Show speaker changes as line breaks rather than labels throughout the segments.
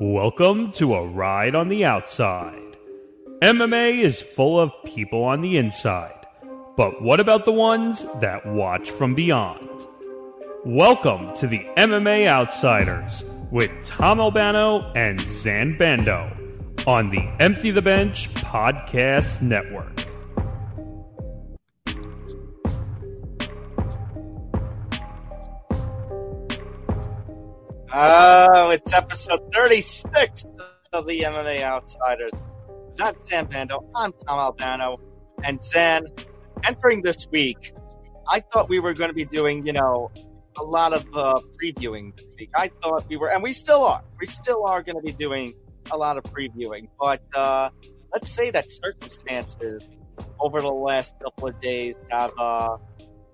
Welcome to a ride on the outside. MMA is full of people on the inside, but what about the ones that watch from beyond? Welcome to the MMA Outsiders with Tom Albano and Zain Bando on the Empty the Bench Podcast Network.
Oh, it's episode 36 of the MMA Outsiders. That's Zain Bando. I'm Tom Albano. And Zain, entering this week, I thought we were going to be doing, you know, a lot of uh, previewing this week. I thought we were, and we still are. We still are going to be doing a lot of previewing. But uh, let's say that circumstances over the last couple of days have uh,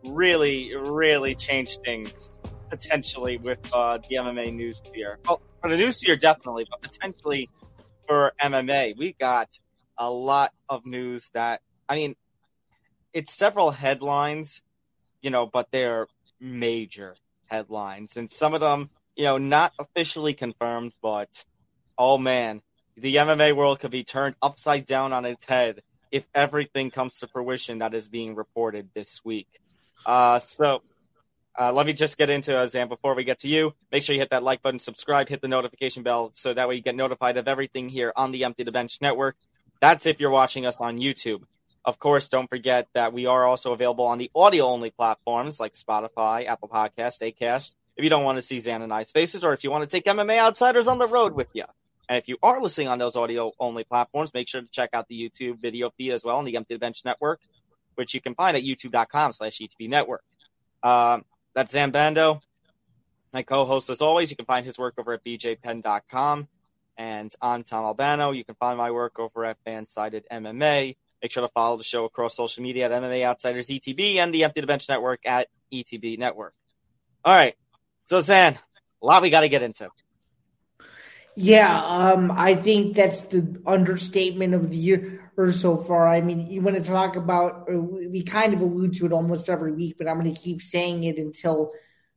really, really changed things potentially with uh, the MMA news sphere. Well, for the news sphere, definitely, but potentially for MMA, we got a lot of news that, I mean, it's several headlines, you know, but they're major headlines. And some of them, you know, not officially confirmed, but oh man, the MMA world could be turned upside down on its head if everything comes to fruition that is being reported this week. Uh, so uh, let me just get into it, Zain. Before we get to you, make sure you hit that like button, subscribe, hit the notification bell, so that way you get notified of everything here on the Empty the Bench Network. That's if you're watching us on YouTube. Of course, don't forget that we are also available on the audio only platforms like Spotify, Apple Podcast, Acast. If you don't want to see Zain and I's faces, or if you want to take MMA outsiders on the road with you. And if you are listening on those audio only platforms, make sure to check out the YouTube video feed as well on the Empty the Bench Network, which you can find at youtube.com slash ETB Network. Um, that's Zain Bando, my co-host as always. You can find his work over at bjpenn.com. And I'm Tom Albano. You can find my work over at Fansided MMA. Make sure to follow the show across social media at MMA Outsiders ETB and the Empty the Bench Network at ETB Network. All right. So, Zain, a lot we got to get into.
Yeah, um, I think that's the understatement of the year or so far. I mean, you want to talk about, uh, we kind of allude to it almost every week, but I'm going to keep saying it until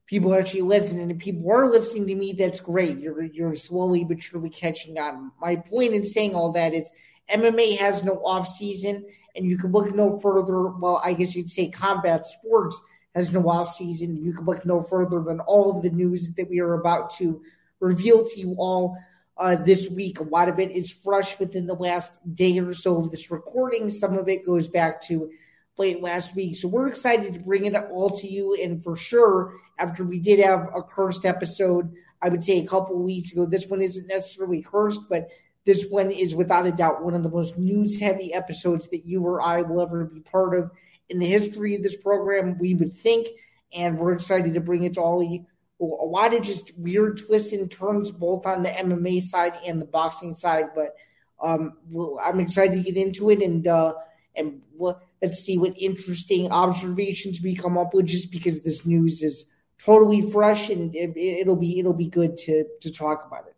people actually listen. And if people are listening to me, that's great. You're you're slowly but surely catching on. My point in saying all that is MMA has no off season, and you can look no further. Well, I guess you'd say combat sports has no off season. You can look no further than all of the news that we are about to reveal to you all uh, this week. A lot of it is fresh within the last day or so of this recording. Some of it goes back to late last week. So we're excited to bring it all to you. And for sure, after we did have a cursed episode, I would say a couple weeks ago, this one isn't necessarily cursed, but this one is without a doubt one of the most news heavy episodes that you or I will ever be part of in the history of this program, we would think. And we're excited to bring it to all of you a lot of just weird twists and turns both on the MMA side and the boxing side. But um, I'm excited to get into it and uh, and well, let's see what interesting observations we come up with. Just because this news is totally fresh and it, will be it'll be good to to talk about it.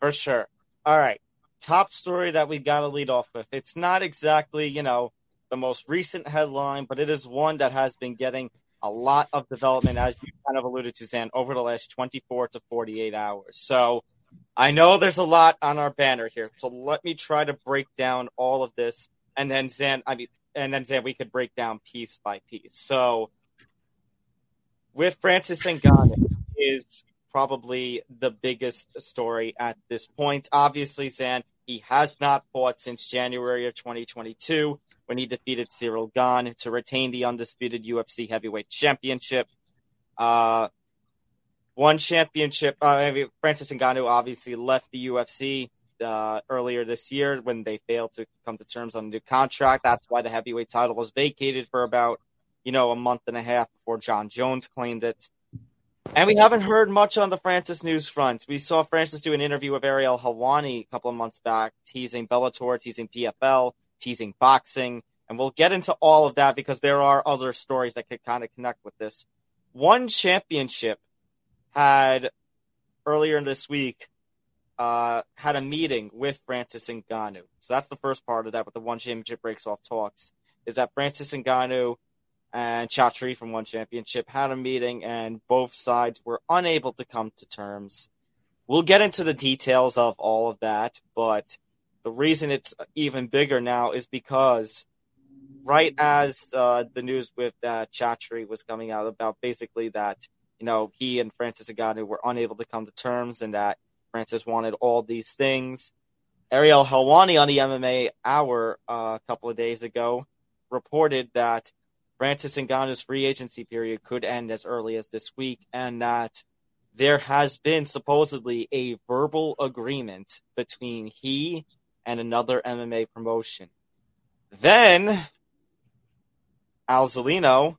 For sure. All right, top story that we got to lead off with. It's not exactly you know the most recent headline, but it is one that has been getting a lot of development, as you kind of alluded to, Zain, over the last 24 to 48 hours. So I know there's a lot on our banner here. So let me try to break down all of this. And then Zain, I mean, and then Zain, we could break down piece by piece. So with Francis Ngannou is probably the biggest story at this point. Obviously, Zain, he has not fought since January of 2022 when he defeated Cyril Gane to retain the undisputed UFC heavyweight championship. Uh, one championship. Uh, Francis Ngannou obviously left the UFC uh, earlier this year when they failed to come to terms on a new contract. That's why the heavyweight title was vacated for about you know a month and a half before Jon Jones claimed it. And we haven't heard much on the Francis news front. We saw Francis do an interview with Ariel Helwani a couple of months back, teasing Bellator, teasing PFL, teasing boxing. And we'll get into all of that because there are other stories that could kind of connect with this. One championship had earlier this week uh, had a meeting with Francis Ngannou. So that's the first part of that. With the one championship breaks off talks, is that Francis Ngannou and Chatri from one championship had a meeting, and both sides were unable to come to terms. we'll get into the details of all of that, but the reason it's even bigger now is because right as uh, the news with uh, Chatri was coming out about basically that you know he and Francis Ngannou were unable to come to terms and that Francis wanted all these things. Ariel Helwani on the MMA Hour uh, a couple of days ago reported that Francis Ngannou's free agency period could end as early as this week, and that there has been supposedly a verbal agreement between he and another MMA promotion. Then Al Zolino,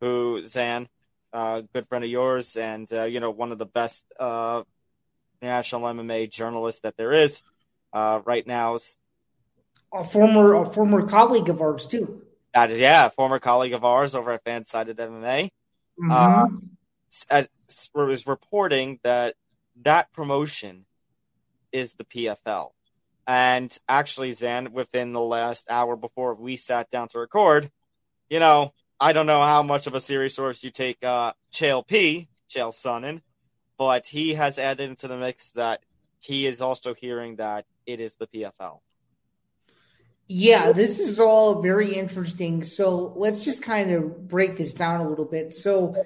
who Zain, uh, good friend of yours, and uh, you know one of the best uh, national MMA journalists that there is uh, right now.
A former a former colleague of ours too.
That is, yeah, former colleague of ours over at Fansided MMA. Mm-hmm. Uh, as, was reporting that that promotion is the PFL. And actually, Zain, within the last hour before we sat down to record, you know, I don't know how much of a serious source you take uh, Chael P, Chael Sonnen, but he has added into the mix that he is also hearing that it is the PFL.
Yeah, this is all very interesting. So let's just kind of break this down a little bit. So,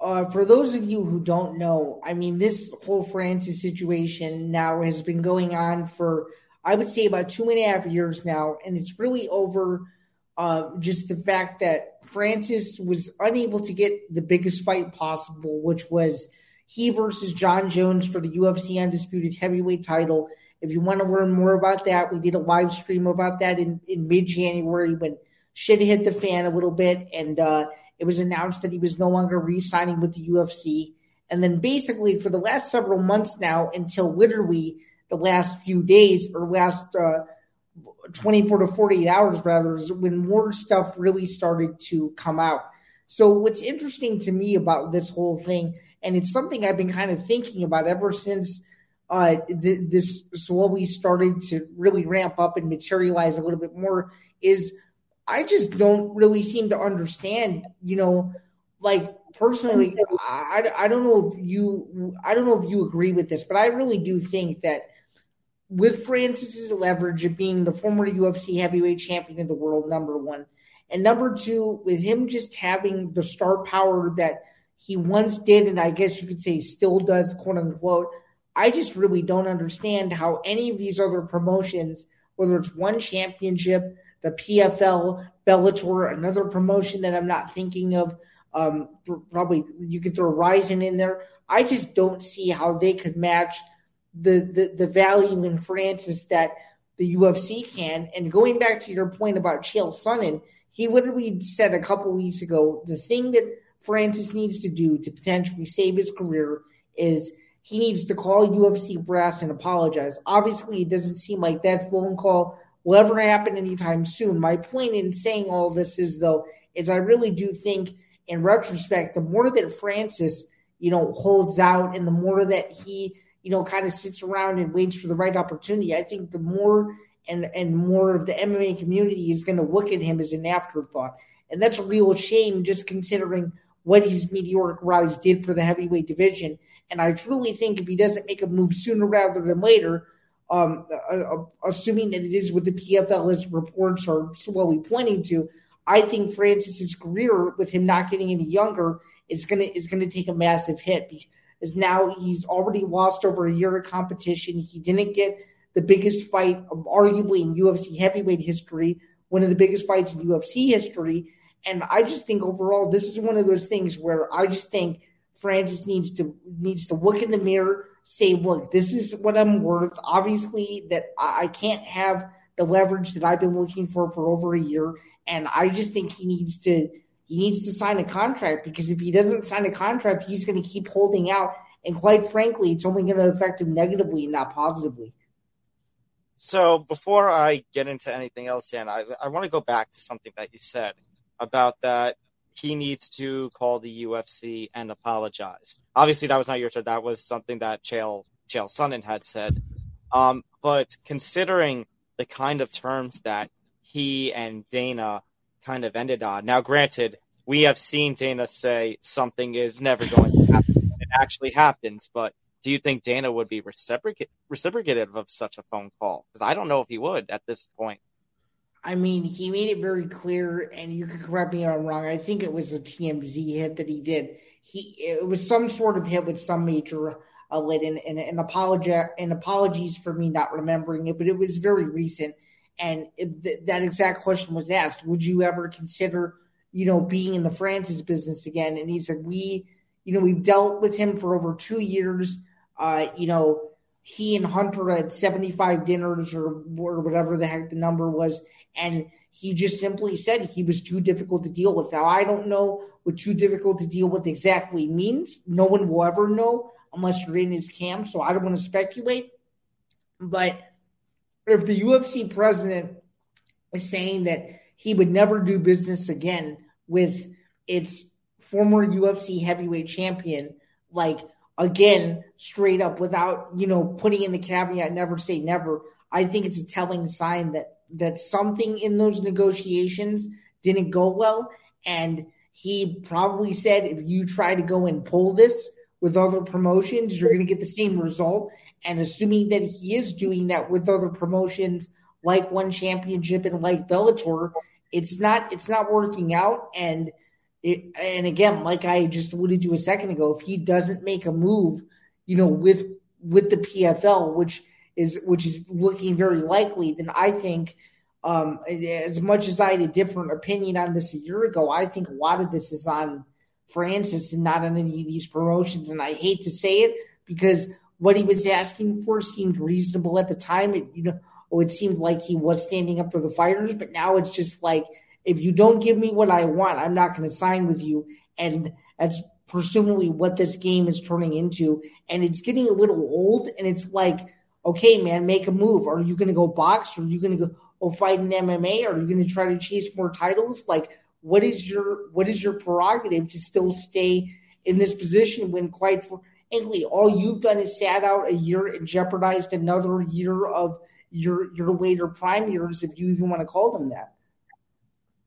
uh, for those of you who don't know, I mean, this whole Francis situation now has been going on for, I would say, about two and a half years now, and it's really over uh, just the fact that Francis was unable to get the biggest fight possible, which was he versus Jon Jones for the UFC Undisputed Heavyweight title. If you want to learn more about that, we did a live stream about that in, in mid January when shit hit the fan a little bit, and uh, it was announced that he was no longer re signing with the UFC. And then basically for the last several months now, until literally the last few days or last uh, 24 to 48 hours rather is when more stuff really started to come out. So what's interesting to me about this whole thing, and it's something I've been kind of thinking about ever since uh, th- this slowly started to really ramp up and materialize a little bit more, is I just don't really seem to understand, you know, like personally, I, I don't know if you, I don't know if you agree with this, but I really do think that with Francis's leverage of being the former UFC heavyweight champion of the world, number one, and number two, with him just having the star power that he once did, and I guess you could say still does, quote unquote. I just really don't understand how any of these other promotions, whether it's one championship, the PFL, Bellator, another promotion that I'm not thinking of, um, probably you could throw Rizin in there. I just don't see how they could match – the, the, the value in Francis that the UFC can. And going back to your point about Chael Sonnen, he literally said a couple weeks ago the thing that Francis needs to do to potentially save his career is he needs to call UFC brass and apologize. Obviously, it doesn't seem like that phone call will ever happen anytime soon. My point in saying all this is, though, is I really do think, in retrospect, the more that Francis, you know, holds out and the more that he you know, kind of sits around and waits for the right opportunity. I think the more and and more of the MMA community is going to look at him as an afterthought, and that's a real shame, just considering what his meteoric rise did for the heavyweight division. And I truly think if he doesn't make a move sooner rather than later, um, uh, assuming that it is what the PFL as reports are slowly pointing to, I think Francis's career with him not getting any younger is gonna is gonna take a massive hit is now he's already lost over a year of competition. He didn't get the biggest fight, arguably in UFC heavyweight history, one of the biggest fights in UFC history. And I just think overall, this is one of those things where I just think Francis needs to needs to look in the mirror, say, "Look, this is what I'm worth." Obviously, that I can't have the leverage that I've been looking for for over a year, and I just think he needs to he needs to sign a contract because if he doesn't sign a contract, he's going to keep holding out. And quite frankly, it's only going to affect him negatively, not positively.
So before I get into anything else, Dan, I, I want to go back to something that you said about that he needs to call the UFC and apologize. Obviously, that was not your turn. That was something that Chael Chael Sonnen had said. Um, but considering the kind of terms that he and Dana kind of ended on, now granted, we have seen Dana say something is never going to happen. It actually happens, but do you think Dana would be reciproc- reciprocative of such a phone call? Because I don't know if he would at this point.
I mean, he made it very clear, and you can correct me if I'm wrong. I think it was a TMZ hit that he did. He it was some sort of hit with some major outlet, and and, and and apologies for me not remembering it, but it was very recent. And th- that exact question was asked: Would you ever consider, you know, being in the Francis business again? And he said, "We, you know, we've dealt with him for over two years. Uh, you know." He and Hunter had 75 dinners or, or whatever the heck the number was, and he just simply said he was too difficult to deal with. Now, I don't know what too difficult to deal with exactly means. No one will ever know unless you're in his camp, so I don't want to speculate. But if the UFC president is saying that he would never do business again with its former UFC heavyweight champion, like again, straight up without, you know, putting in the caveat, never say never, I think it's a telling sign that that something in those negotiations didn't go well. And he probably said, if you try to go and pull this with other promotions, you're going to get the same result. And assuming that he is doing that with other promotions like One Championship and like Bellator, it's not it's not working out. And it, and again, like I just alluded to a second ago, if he doesn't make a move, you know, with with the PFL, which is which is looking very likely, then I think um, as much as I had a different opinion on this a year ago, I think a lot of this is on Francis and not on any of these promotions. And I hate to say it because what he was asking for seemed reasonable at the time. It you know, it seemed like he was standing up for the fighters, but now it's just like if you don't give me what I want, I'm not going to sign with you. And that's presumably what this game is turning into. And it's getting a little old. And it's like, okay, man, make a move. Are you going to go box? Or are you going to go fight in MMA? Or are you going to try to chase more titles? Like, what is your what is your prerogative to still stay in this position when quite frankly all you've done is sat out a year and jeopardized another year of your your later prime years if you even want to call them that.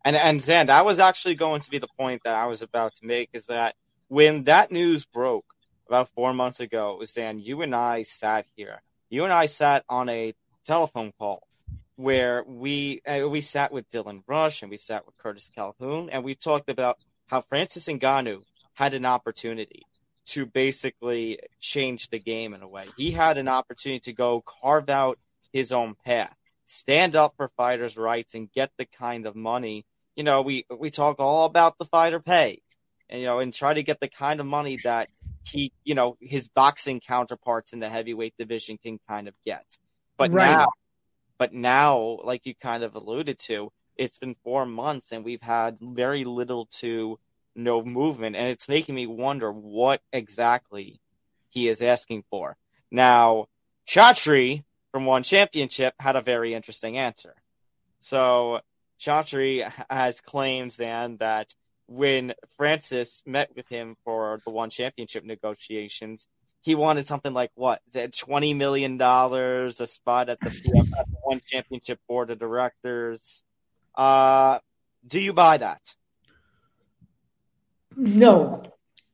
And and Zain, that was actually going to be the point that I was about to make is that when that news broke about four months ago, Zain, you and I sat here. You and I sat on a telephone call where we uh, we sat with Dylan Rush and we sat with Curtis Calhoun and we talked about how Francis Ngannou had an opportunity to basically change the game in a way. He had an opportunity to go carve out his own path, stand up for fighters' rights, and get the kind of money you know, we we talk all about the fighter pay, and you know, and try to get the kind of money that he, you know, his boxing counterparts in the heavyweight division can kind of get. But right. now, but now, like you kind of alluded to, it's been four months and we've had very little to no movement, and it's making me wonder what exactly he is asking for. Now, Chatri from One Championship had a very interesting answer. So Chatri has claims then that when Francis met with him for the one championship negotiations, he wanted something like what? Twenty million dollars, a spot at the, at the one championship board of directors? Uh, do you buy that?
No,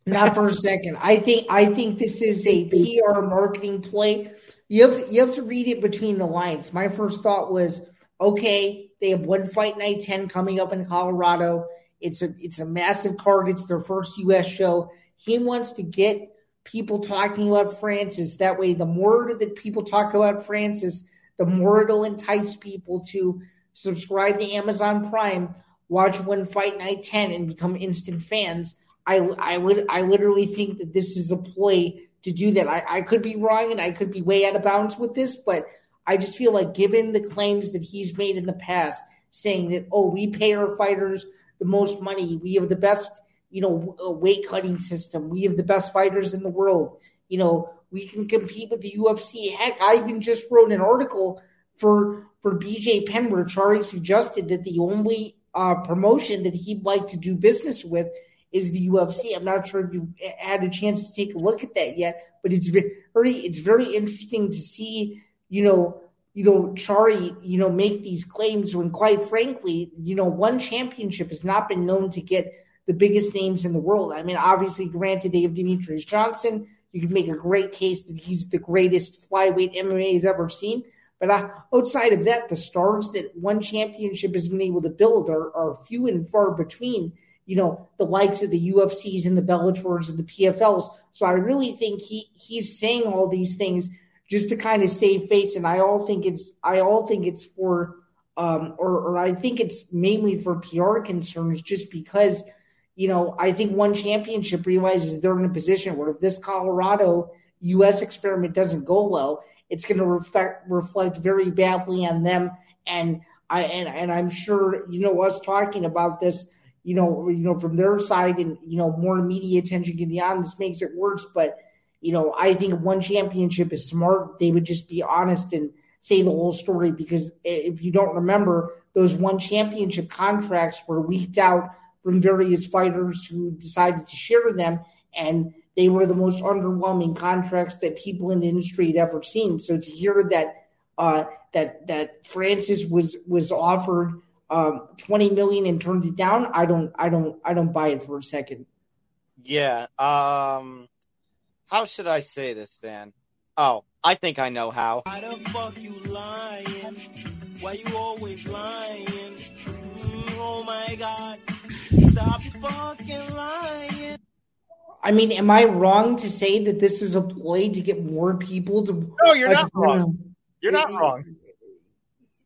not for a second. I think I think this is a PR marketing play. You have you have to read it between the lines. My first thought was, okay, they have one fight night 10 coming up in Colorado. It's a it's a massive card. It's their first US show. He wants to get people talking about Francis. That way, the more that people talk about Francis, the more it'll entice people to subscribe to Amazon Prime, watch One Fight Night 10, and become instant fans. I, I would I literally think that this is a ploy to do that. I, I could be wrong and I could be way out of bounds with this, but I just feel like, given the claims that he's made in the past, saying that, oh, we pay our fighters the most money, we have the best, you know, weight cutting system, we have the best fighters in the world, you know, we can compete with the UFC. Heck, I even just wrote an article for for BJ Penn where Chatri suggested that the only uh, promotion that he'd like to do business with is the UFC. I'm not sure if you had a chance to take a look at that yet, but it's very it's very interesting to see you know, you know, Chatri, you know, make these claims when quite frankly, you know, one championship has not been known to get the biggest names in the world. I mean, obviously, granted, they have Demetrious Johnson, You could make a great case that he's the greatest flyweight MMA has ever seen. But uh, outside of that, the stars that one championship has been able to build are, are few and far between. You know, the likes of the UFCs and the Bellators and the PFLs. So I really think he he's saying all these things just to kind of save face. And I all think it's I all think it's for um or or I think it's mainly for PR concerns, just because you know I think one championship realizes they're in a position where if this Colorado U.S. experiment doesn't go well, it's going to reflect reflect very badly on them. And I and and I'm sure you know us talking about this. You know, you know, from their side, and you know, more media attention getting on this makes it worse. But you know, I think one championship is smart. They would just be honest and say the whole story because if you don't remember, those one championship contracts were leaked out from various fighters who decided to share them, and they were the most underwhelming contracts that people in the industry had ever seen. So to hear that uh, that that Francis was was offered um, twenty million and turned it down, I don't I don't I don't buy it for a second.
Yeah. Um how should I say this then? Oh, I think I know how.
Why the fuck you lying? Why you always lying? Mm, oh my god. Stop fucking lying.
I mean, am I wrong to say that this is a ploy to get more people to?
No, you're not wrong. You're not wrong.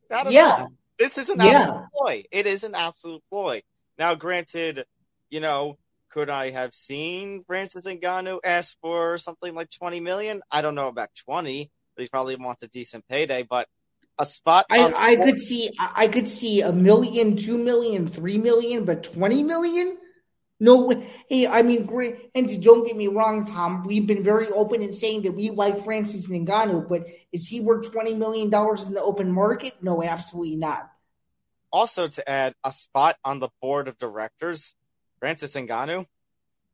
Not
yeah.
All. This is an
Yeah.
absolute ploy. It is an absolute ploy. Now, granted, you know, could I have seen Francis Ngannou ask for something like 20 million? I don't know about 20, but he probably wants a decent payday. But a spot.
I, I could see I could see a million, two million, three million, but twenty million? No way. Hey, I mean, great. And don't get me wrong, Tom. We've been very open in saying that we like Francis Ngannou, but is he worth twenty million dollars in the open market? No, absolutely not.
also to add a spot on the board of directors. Francis Ngannou.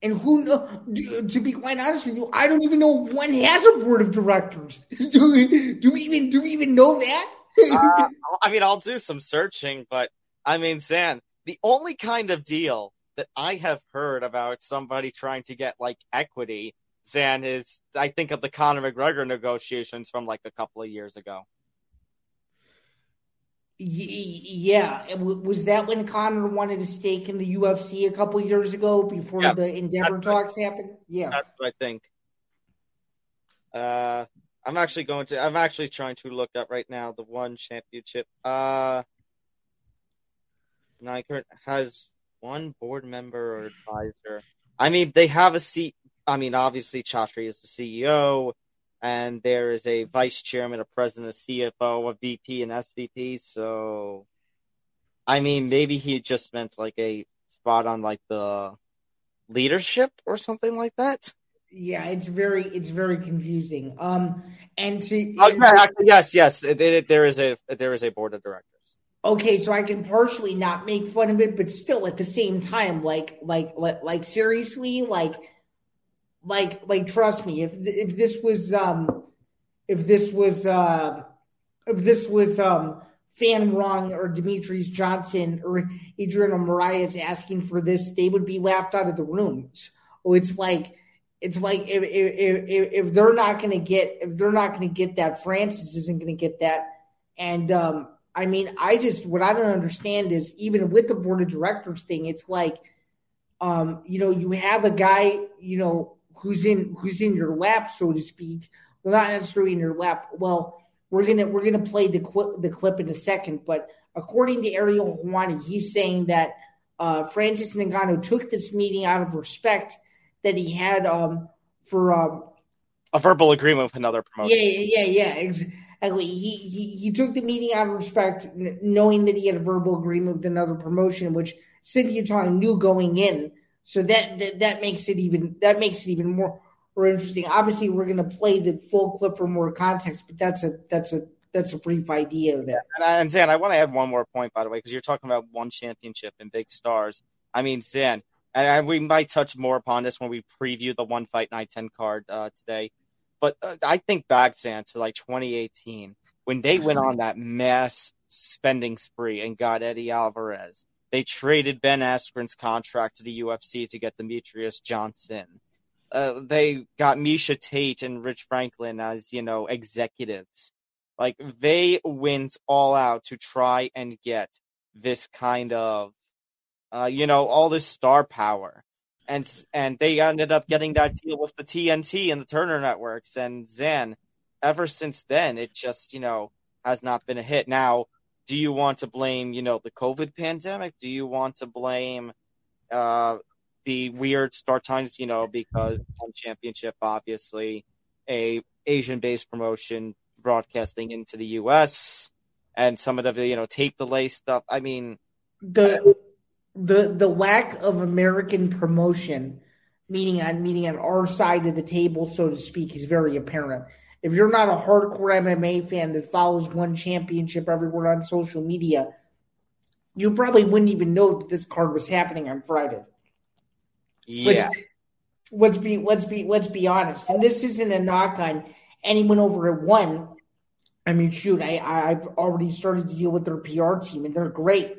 And who To be quite honest with you, I don't even know if one has a board of directors. do, we, do we even do we even know that?
Uh, I mean, I'll do some searching, but I mean, Zain, the only kind of deal that I have heard about somebody trying to get like equity, Zain, is I think of the Conor McGregor negotiations from like a couple of years ago.
Yeah, was that when Connor wanted a stake in the UFC a couple of years ago before
Yeah,
the Endeavor talks happened? Yeah.
That's what I think. Uh, I'm actually going to. I'm actually trying to look up right now the one championship. Uh, Nike has one board member or advisor. I mean, they have a seat. I mean, obviously, Chatri is the CEO, and there is a vice chairman, a president, a CFO, a VP, and SVP. So, I mean, maybe he just meant like a spot on like the leadership or something like that.
Yeah, it's very it's very confusing. Um and to
Oh, yeah,
to-
actually, yes, yes. It, it, there is a there is a board of directors.
Okay, so I can partially not make fun of it, but still at the same time, like like like, like seriously, like like like trust me, if if this was um if this was uh if this was um Fan Wrong or Demetrious Johnson or Adriano Moraes asking for this, they would be laughed out of the rooms. So it's like it's like if if if, if they're not going to get if they're not going to get that, Francis isn't going to get that. And um, I mean, I just what I don't understand is even with the board of directors thing, it's like, um, you know, you have a guy, you know, who's in who's in your lap, so to speak. Well, not necessarily in your lap. Well, we're gonna we're gonna play the clip the clip in a second, but according to Ariel Helwani, he's saying that uh, Francis Ngannou took this meeting out of respect that he had um, for um,
A verbal agreement with another promoter.
yeah, yeah, yeah, yeah. Exactly. He, he he took the meeting out of respect, knowing that he had a verbal agreement with another promotion, which Sityodtong knew going in. So that, that that makes it even that makes it even more more interesting. Obviously, we're going to play the full clip for more context, but that's a that's a that's a brief idea of it.
And, and Zain, I want to add one more point, by the way, because you're talking about one championship and big stars. I mean, Zain, and we might touch more upon this when we preview the one fight night 10 card uh, today. But uh, I think back, Zain, to like 2018 when they went on that mass spending spree and got Eddie Alvarez. They traded Ben Askren's contract to the UFC to get Demetrious Johnson. uh, they got Miesha Tate and Rich Franklin as you know executives. Like they went all out to try and get this kind of, uh, you know, all this star power, and and they ended up getting that deal with the TNT and the Turner networks and Zain. Ever since then, it just you know has not been a hit. Now, do you want to blame you know the COVID pandemic? Do you want to blame uh, the weird start times? You know, because one championship, obviously, a Asian based promotion broadcasting into the U.S. and some of the you know tape delay stuff. I mean,
the the the lack of American promotion, meaning on meaning on our side of the table, so to speak, is very apparent. If you're not a hardcore MMA fan that follows one championship everywhere on social media, you probably wouldn't even know that this card was happening on Friday.
yeah,
Let's, let's be let's be let's be honest. And this isn't a knock on anyone over at one. I mean, shoot, I I've already started to deal with their PR team, and they're great.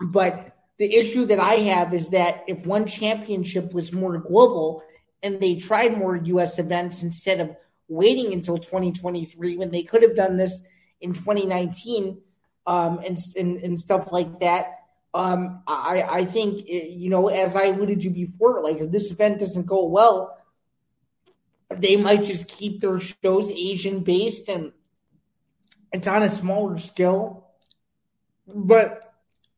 But the issue that I have is that if one championship was more global and they tried more U.S. events instead of waiting until 2023 when they could have done this in 2019 um, and, and and stuff like that. Um, I I think you know, as I alluded to before, like if this event doesn't go well, they might just keep their shows Asian based and it's on a smaller scale. But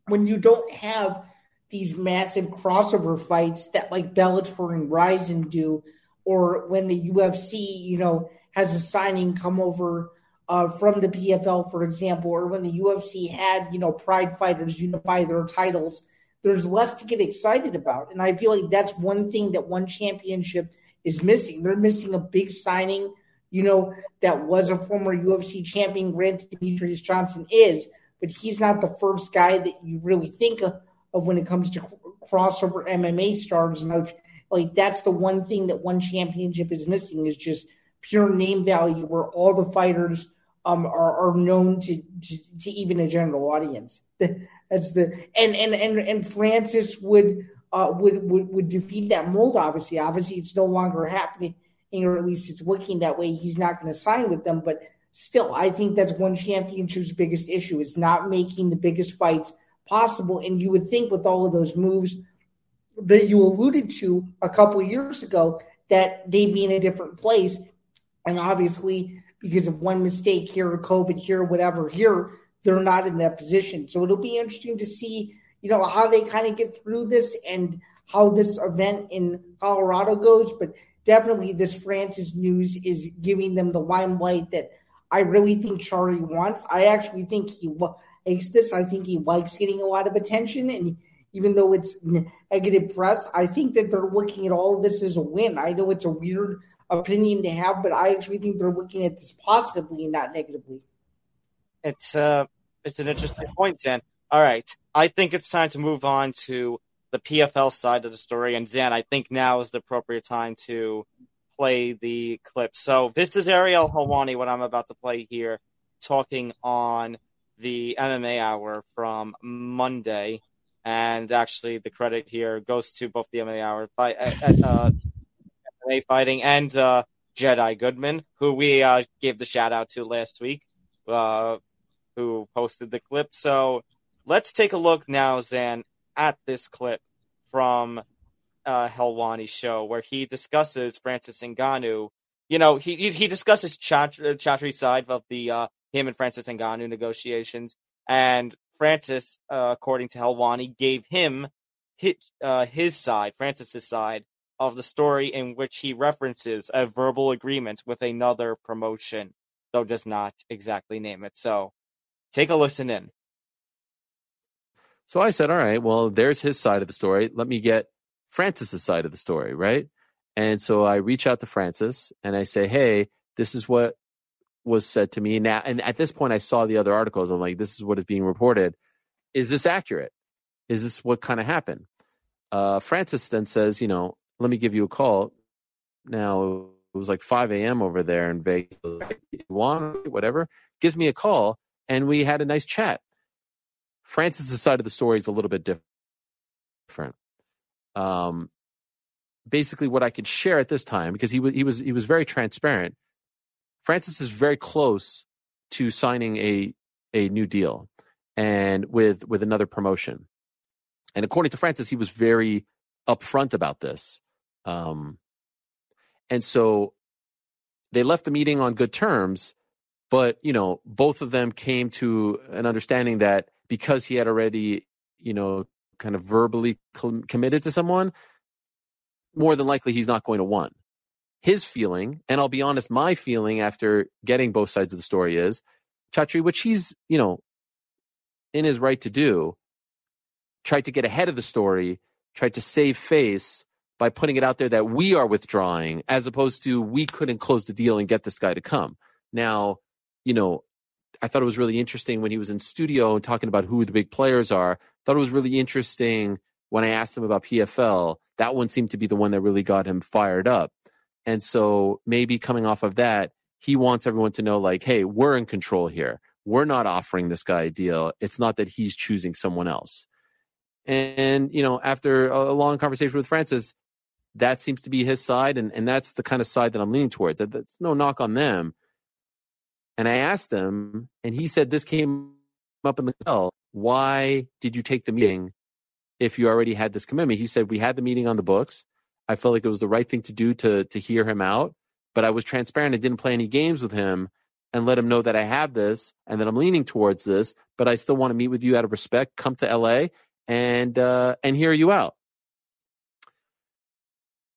when you don't have these massive crossover fights that like Bellator and Rizin do, or when the UFC, you know, has a signing come over uh, from the PFL, for example, or when the UFC had, you know, Pride fighters unify their titles, there's less to get excited about. And I feel like that's one thing that one championship is missing. They're missing a big signing, you know, that was a former UFC champion. Granted, Demetrious Johnson is, but he's not the first guy that you really think of, when it comes to crossover MMA stars. And I've, like that's the one thing that one championship is missing is just pure name value, where all the fighters um, are, are known to, to to even a general audience. That's the and and and and Francis would uh, would, would would defeat that mold. Obviously, obviously, it's no longer happening, or at least it's looking that way. He's not going to sign with them, but still, I think that's one championship's biggest issue is not making the biggest fights possible. And you would think with all of those moves that you alluded to a couple years ago that they'd be in a different place. And obviously, because of one mistake here or COVID here, whatever here, they're not in that position. So it'll be interesting to see, you know, how they kind of get through this and how this event in Colorado goes. But definitely, this Francis news is giving them the limelight that I really think Chatri wants. I actually think he likes this. I think he likes getting a lot of attention. And even though it's negative press, I think that they're looking at all this as a win. I know it's a weird opinion to have, but I actually think they're looking at this positively and not negatively.
it's uh it's an interesting point, Dan. All right, I think it's time to move on to the PFL side of the story, and Dan, I think now is the appropriate time to play the clip. So this is Ariel Helwani, what I'm about to play here, talking on the MMA Hour from Monday, and actually the credit here goes to both the MMA Hour by at, uh, MMA Fighting and uh, Jed I. Goodman, who we uh, gave the shout out to last week, uh, who posted the clip. So let's take a look now, Zain, at this clip from uh, Helwani's show where he discusses Francis Ngannou. You know, he he, discusses Chat- Chatri's side of the uh, him and Francis Ngannou negotiations, and Francis, uh, according to Helwani, gave him his, uh, his side, Francis's side of the story in which he references a verbal agreement with another promotion, though does not exactly name it. So take a listen in.
So I said, all right, well, there's his side of the story. Let me get Francis's side of the story, right? And so I reach out to Francis and I say, hey, this is what was said to me. Now, and at this point, I saw the other articles. I'm like, this is what is being reported. Is this accurate? Is this what kind of happened? Uh, Francis then says, you know, let me give you a call. Now it was like 5 a.m. over there in Vegas. Want whatever? Gives me a call, and we had a nice chat. Francis's side of the story is a little bit different. Um, basically what I could share at this time because he was he was he was very transparent. Francis is very close to signing a a new deal and with with another promotion. And according to Francis, he was very upfront about this. Um, and so they left the meeting on good terms, but you know, both of them came to an understanding that because he had already, you know, kind of verbally committed to someone, more than likely he's not going to want. His feeling, and I'll be honest, my feeling after getting both sides of the story is Chatri, which he's, you know, in his right to do, tried to get ahead of the story, tried to save face by putting it out there that we are withdrawing, as opposed to we couldn't close the deal and get this guy to come. Now, you know, I thought it was really interesting when he was in studio and talking about who the big players are. Thought it was really interesting when I asked him about PFL. That one seemed to be the one that really got him fired up. And so maybe coming off of that, he wants everyone to know, like, hey, we're in control here. We're not offering this guy a deal. It's not that he's choosing someone else. And, you know, after a long conversation with Francis, that seems to be his side. And, and that's the kind of side that I'm leaning towards. That's no knock on them. And I asked him, and he said this came up in the call. Why did you take the meeting if you already had this commitment? He said, We had the meeting on the books. I felt like it was the right thing to do to to hear him out, but I was transparent and didn't play any games with him and let him know that I have this and that I'm leaning towards this, but I still want to meet with you out of respect. Come to LA and uh, and hear you out.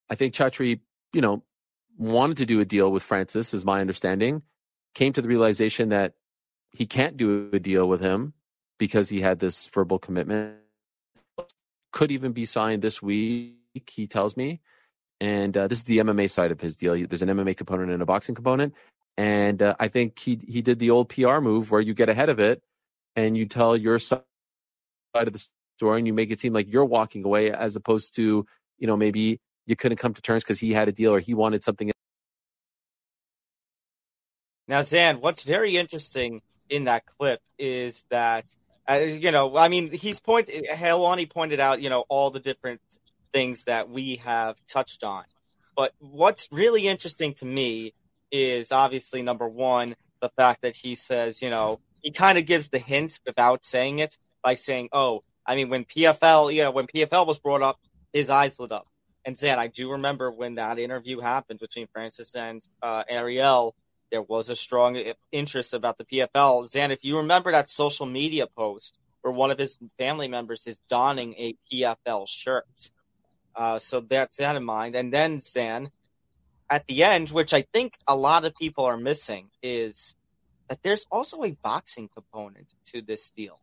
I think Chatri, you know, wanted to do a deal with Francis, is my understanding. Came to the realization that he can't do a deal with him because he had this verbal commitment. Could even be signed this week, he tells me. And uh, this is the MMA side of his deal. There's an MMA component and a boxing component. And uh, I think he he did the old PR move where you get ahead of it and you tell your side of the story and you make it seem like you're walking away as opposed to you know maybe you couldn't come to terms because he had a deal or he wanted something.
Now, Zain, what's very interesting in that clip is that, uh, you know, I mean, he's pointed, Helwani pointed out, you know, all the different things that we have touched on. But what's really interesting to me is obviously number one, the fact that he says, you know, he kind of gives the hint without saying it by saying, oh, I mean, when PFL, you know, when PFL was brought up, his eyes lit up. And Zain, I do remember when that interview happened between Francis and uh, Ariel, there was a strong interest about the PFL. Zain, if you remember that social media post where one of his family members is donning a PFL shirt. Uh, so that's that in mind. And then Zain, at the end, which I think a lot of people are missing, is that there's also a boxing component to this deal.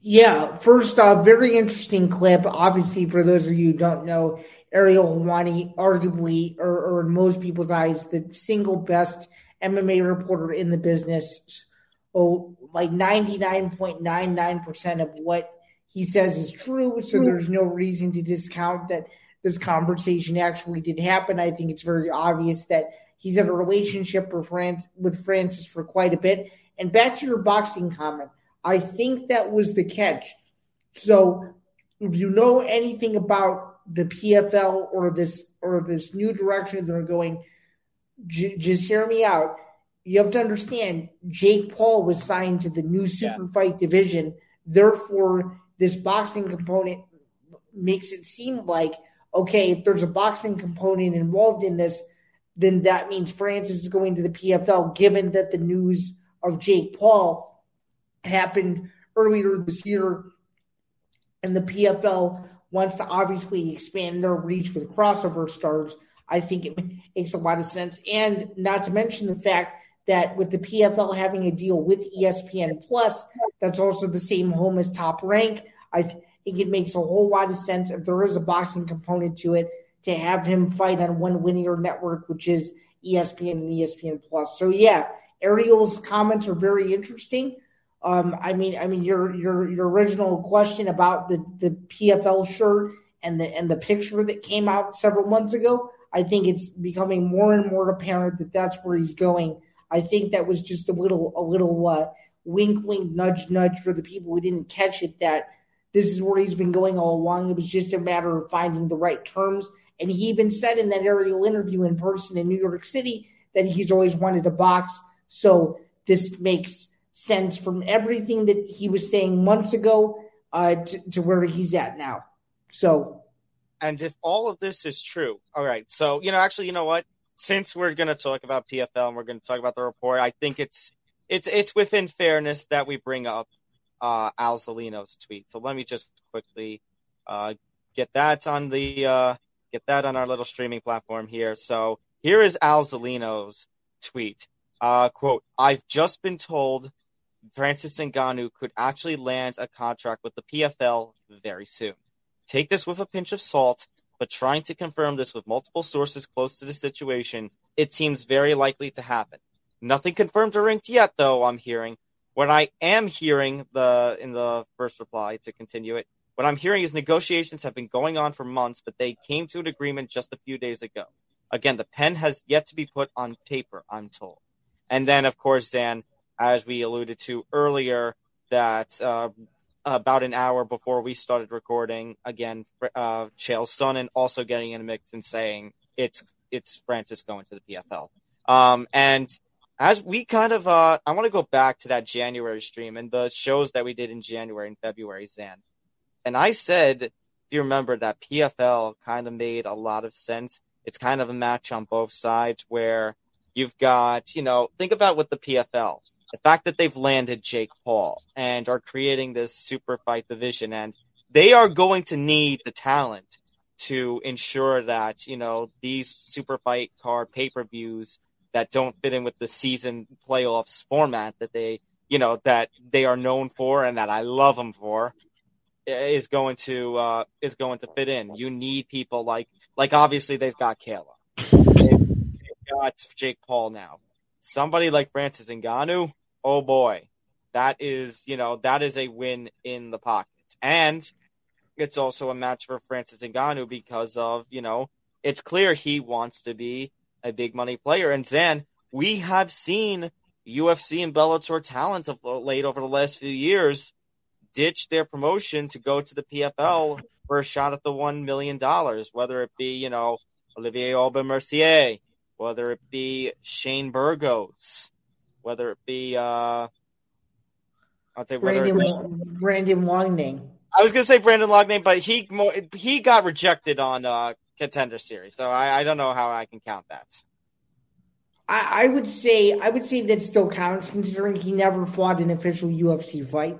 Yeah, first off, very interesting clip. Obviously, for those of you who don't know, Ariel Helwani, arguably, or, or in most people's eyes, the single best MMA reporter in the business. Oh, like 99.99% of what he says is true. So hmm. there's no reason to discount that this conversation actually did happen. I think it's very obvious that he's had a relationship with, France, with Francis for quite a bit. And back to your boxing comment. I think that was the catch. So if you know anything about the PFL or this or this new direction they're going, j- just hear me out. You have to understand Jake Paul was signed to the new super yeah. fight division. Therefore, this boxing component makes it seem like okay, if there's a boxing component involved in this, then that means Francis is going to the PFL, given that the news of Jake Paul happened earlier this year, and the PFL wants to obviously expand their reach with crossover stars. I think it makes a lot of sense, and not to mention the fact that with the PFL having a deal with ESPN Plus, that's also the same home as Top Rank. I think it makes a whole lot of sense if there is a boxing component to it to have him fight on one linear network, which is ESPN and ESPN Plus. So yeah, Ariel's comments are very interesting. Um, I mean, I mean, your your your original question about the the PFL shirt and the and the picture that came out several months ago. I think it's becoming more and more apparent that that's where he's going. I think that was just a little a little uh, wink, wink, nudge, nudge for the people who didn't catch it. That this is where he's been going all along. It was just a matter of finding the right terms. And he even said in that Ariel interview in person in New York City that he's always wanted a box. So this makes sense from everything that he was saying months ago uh, to, to where he's at now. So,
And if all of this is true, all right. So, you know, actually, you know what? Since we're going to talk about PFL and we're going to talk about the report, I think it's it's it's within fairness that we bring up uh, Al Zullino's tweet. So let me just quickly uh, get that on the uh, get that on our little streaming platform here. So here is Al Zullino's tweet. Uh, quote: I've just been told Francis Ngannou could actually land a contract with the PFL very soon. Take this with a pinch of salt, but trying to confirm this with multiple sources close to the situation, it seems very likely to happen. Nothing confirmed or ranked yet, though. I'm hearing. What I am hearing the in the first reply to continue it, what I'm hearing is negotiations have been going on for months, but they came to an agreement just a few days ago. Again, the pen has yet to be put on paper. I'm told. And then, of course, Dan, as we alluded to earlier, that uh, about an hour before we started recording, again, uh, Chael Sonnen also getting in a mix and saying it's it's Francis going to the PFL. Um, and as we kind of, uh, I want to go back to that January stream and the shows that we did in January and February, Zain. And I said, if you remember, that PFL kind of made a lot of sense. It's kind of a match on both sides where you've got, you know, think about what the PFL the fact that they've landed Jake Paul and are creating this super fight division, and they are going to need the talent to ensure that you know these super fight card pay per views that don't fit in with the season playoffs format that they you know that they are known for and that I love them for is going to uh, is going to fit in. You need people like like obviously they've got Kayla, they've, they've got Jake Paul now. Somebody like Francis Ngannou, oh boy, that is, you know, that is a win in the pocket. And it's also a match for Francis Ngannou because of, you know, it's clear he wants to be a big money player. And Zain, we have seen UFC and Bellator talent of late over the last few years ditch their promotion to go to the PFL for a shot at the $1 million, whether it be, you know, Olivier Aubin Mercier, whether it be Shane Burgos, whether it be uh I'll say
Brendan, Brendan Loughnane.
I was gonna say Brendan Loughnane, but he he got rejected on uh contender series, so I, I don't know how I can count that.
I, I would say I would say that still counts considering he never fought an official UFC fight.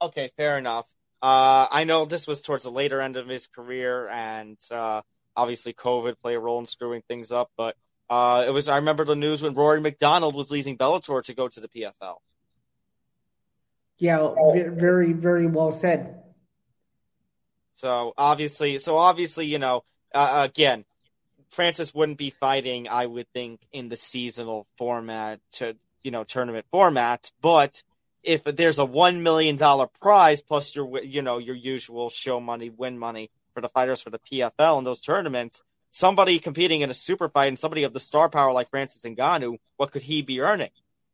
Okay, fair enough. Uh, I know this was towards the later end of his career, and uh, obviously COVID played a role in screwing things up. But uh, it was I remember the news when Rory MacDonald was leaving Bellator to go to the PFL.
Yeah, very very well said.
So obviously, so obviously, you know, uh, again, Francis wouldn't be fighting, I would think, in the seasonal format to you know tournament formats, but if there's a one million dollar prize plus your you know your usual show money, win money for the fighters for the PFL in those tournaments, somebody competing in a super fight and somebody of the star power like Francis Ngannou, what could he be earning?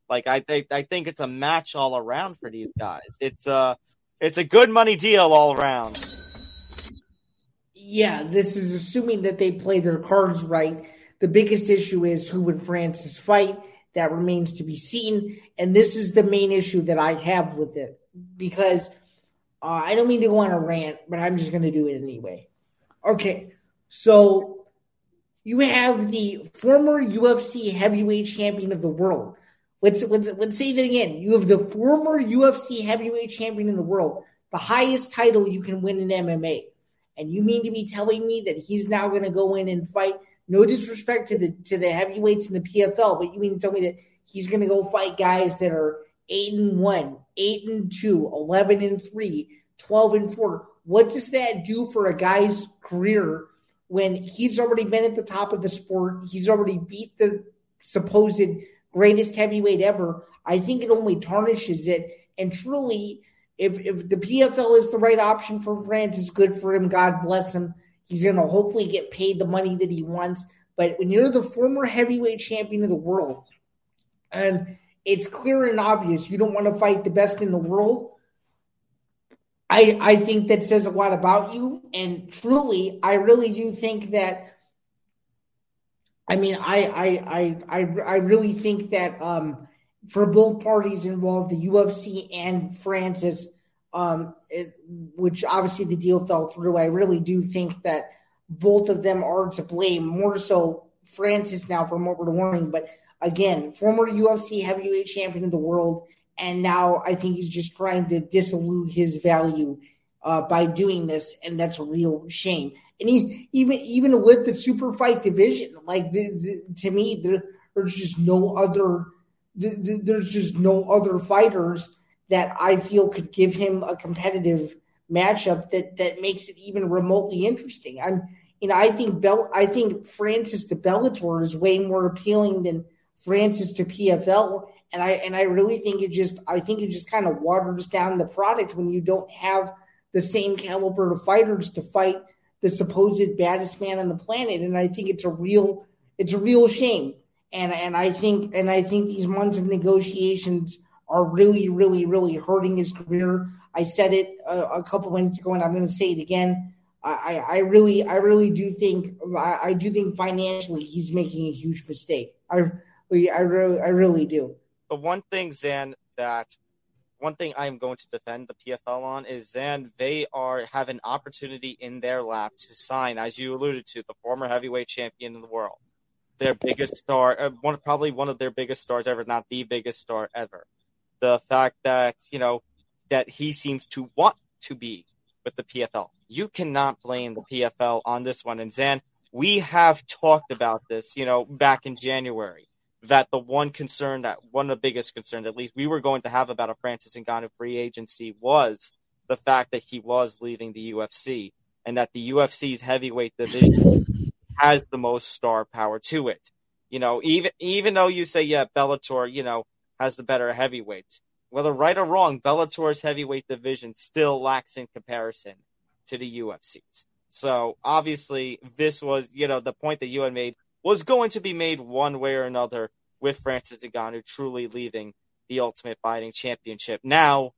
Like I think I think it's a match all around for these guys. It's a it's a good money deal all around.
Yeah, this is assuming that they play their cards right. The biggest issue is who would Francis fight. That remains to be seen, and this is the main issue that I have with it because uh, I don't mean to go on a rant, but I'm just going to do it anyway. Okay, so you have the former UFC heavyweight champion of the world. Let's, let's, let's say that again. You have the former UFC heavyweight champion in the world, the highest title you can win in MMA. And you mean to be telling me that he's now going to go in and fight? No disrespect to the to the heavyweights in the PFL, but you mean to tell me that he's going to go fight guys that are 8 and 1, 8 and 2, 11 and 3, 12 and 4. What does that do for a guy's career when he's already been at the top of the sport? He's already beat the supposed greatest heavyweight ever. I think it only tarnishes it. And truly, if if the PFL is the right option for Francis, good for him. God bless him. He's going to hopefully get paid the money that he wants. But when you're the former heavyweight champion of the world, and it's clear and obvious you don't want to fight the best in the world, I I think that says a lot about you. And truly, I really do think that. I mean, I I I I, I really think that um, for both parties involved, the UFC and Francis, um, it, which obviously the deal fell through. I really do think that both of them are to blame. More so, Francis now from what we're learning, but again, former UFC heavyweight champion of the world, and now I think he's just trying to dissolute his value uh, by doing this, and that's a real shame. And he, even even with the super fight division, like the, the, to me, there, there's just no other the, there's just no other fighters that I feel could give him a competitive matchup that that makes it even remotely interesting. I'm you know I think Bell I think Francis to Bellator is way more appealing than Francis to PFL and I and I really think it just I think it just kind of waters down the product when you don't have the same caliber of fighters to fight the supposed baddest man on the planet and I think it's a real it's a real shame and and I think and I think these months of negotiations are really really really hurting his career. I said it a, a couple minutes ago, and I'm going to say it again. I, I really I really do think I, I, do think financially he's making a huge mistake. I I really I really do.
But one thing, Zain, that one thing I am going to defend the PFL on is Zain. They are have an opportunity in their lap to sign, as you alluded to, the former heavyweight champion in the world their biggest star, uh, one probably one of their biggest stars ever, not the biggest star ever. The fact that you know that he seems to want to be with the PFL. You cannot blame the PFL on this one. And Zain, we have talked about this, you know, back in January. That the one concern that one of the biggest concerns, at least we were going to have about a Francis Ngannou free agency, was the fact that he was leaving the UFC and that the UFC's heavyweight division has the most star power to it. You know, even even though you say yeah, Bellator, you know, has the better heavyweights. Whether right or wrong, Bellator's heavyweight division still lacks in comparison to the UFC's. So obviously, this was you know the point that you had made was going to be made one way or another with Francis Ngannou truly leaving the Ultimate Fighting Championship. Now,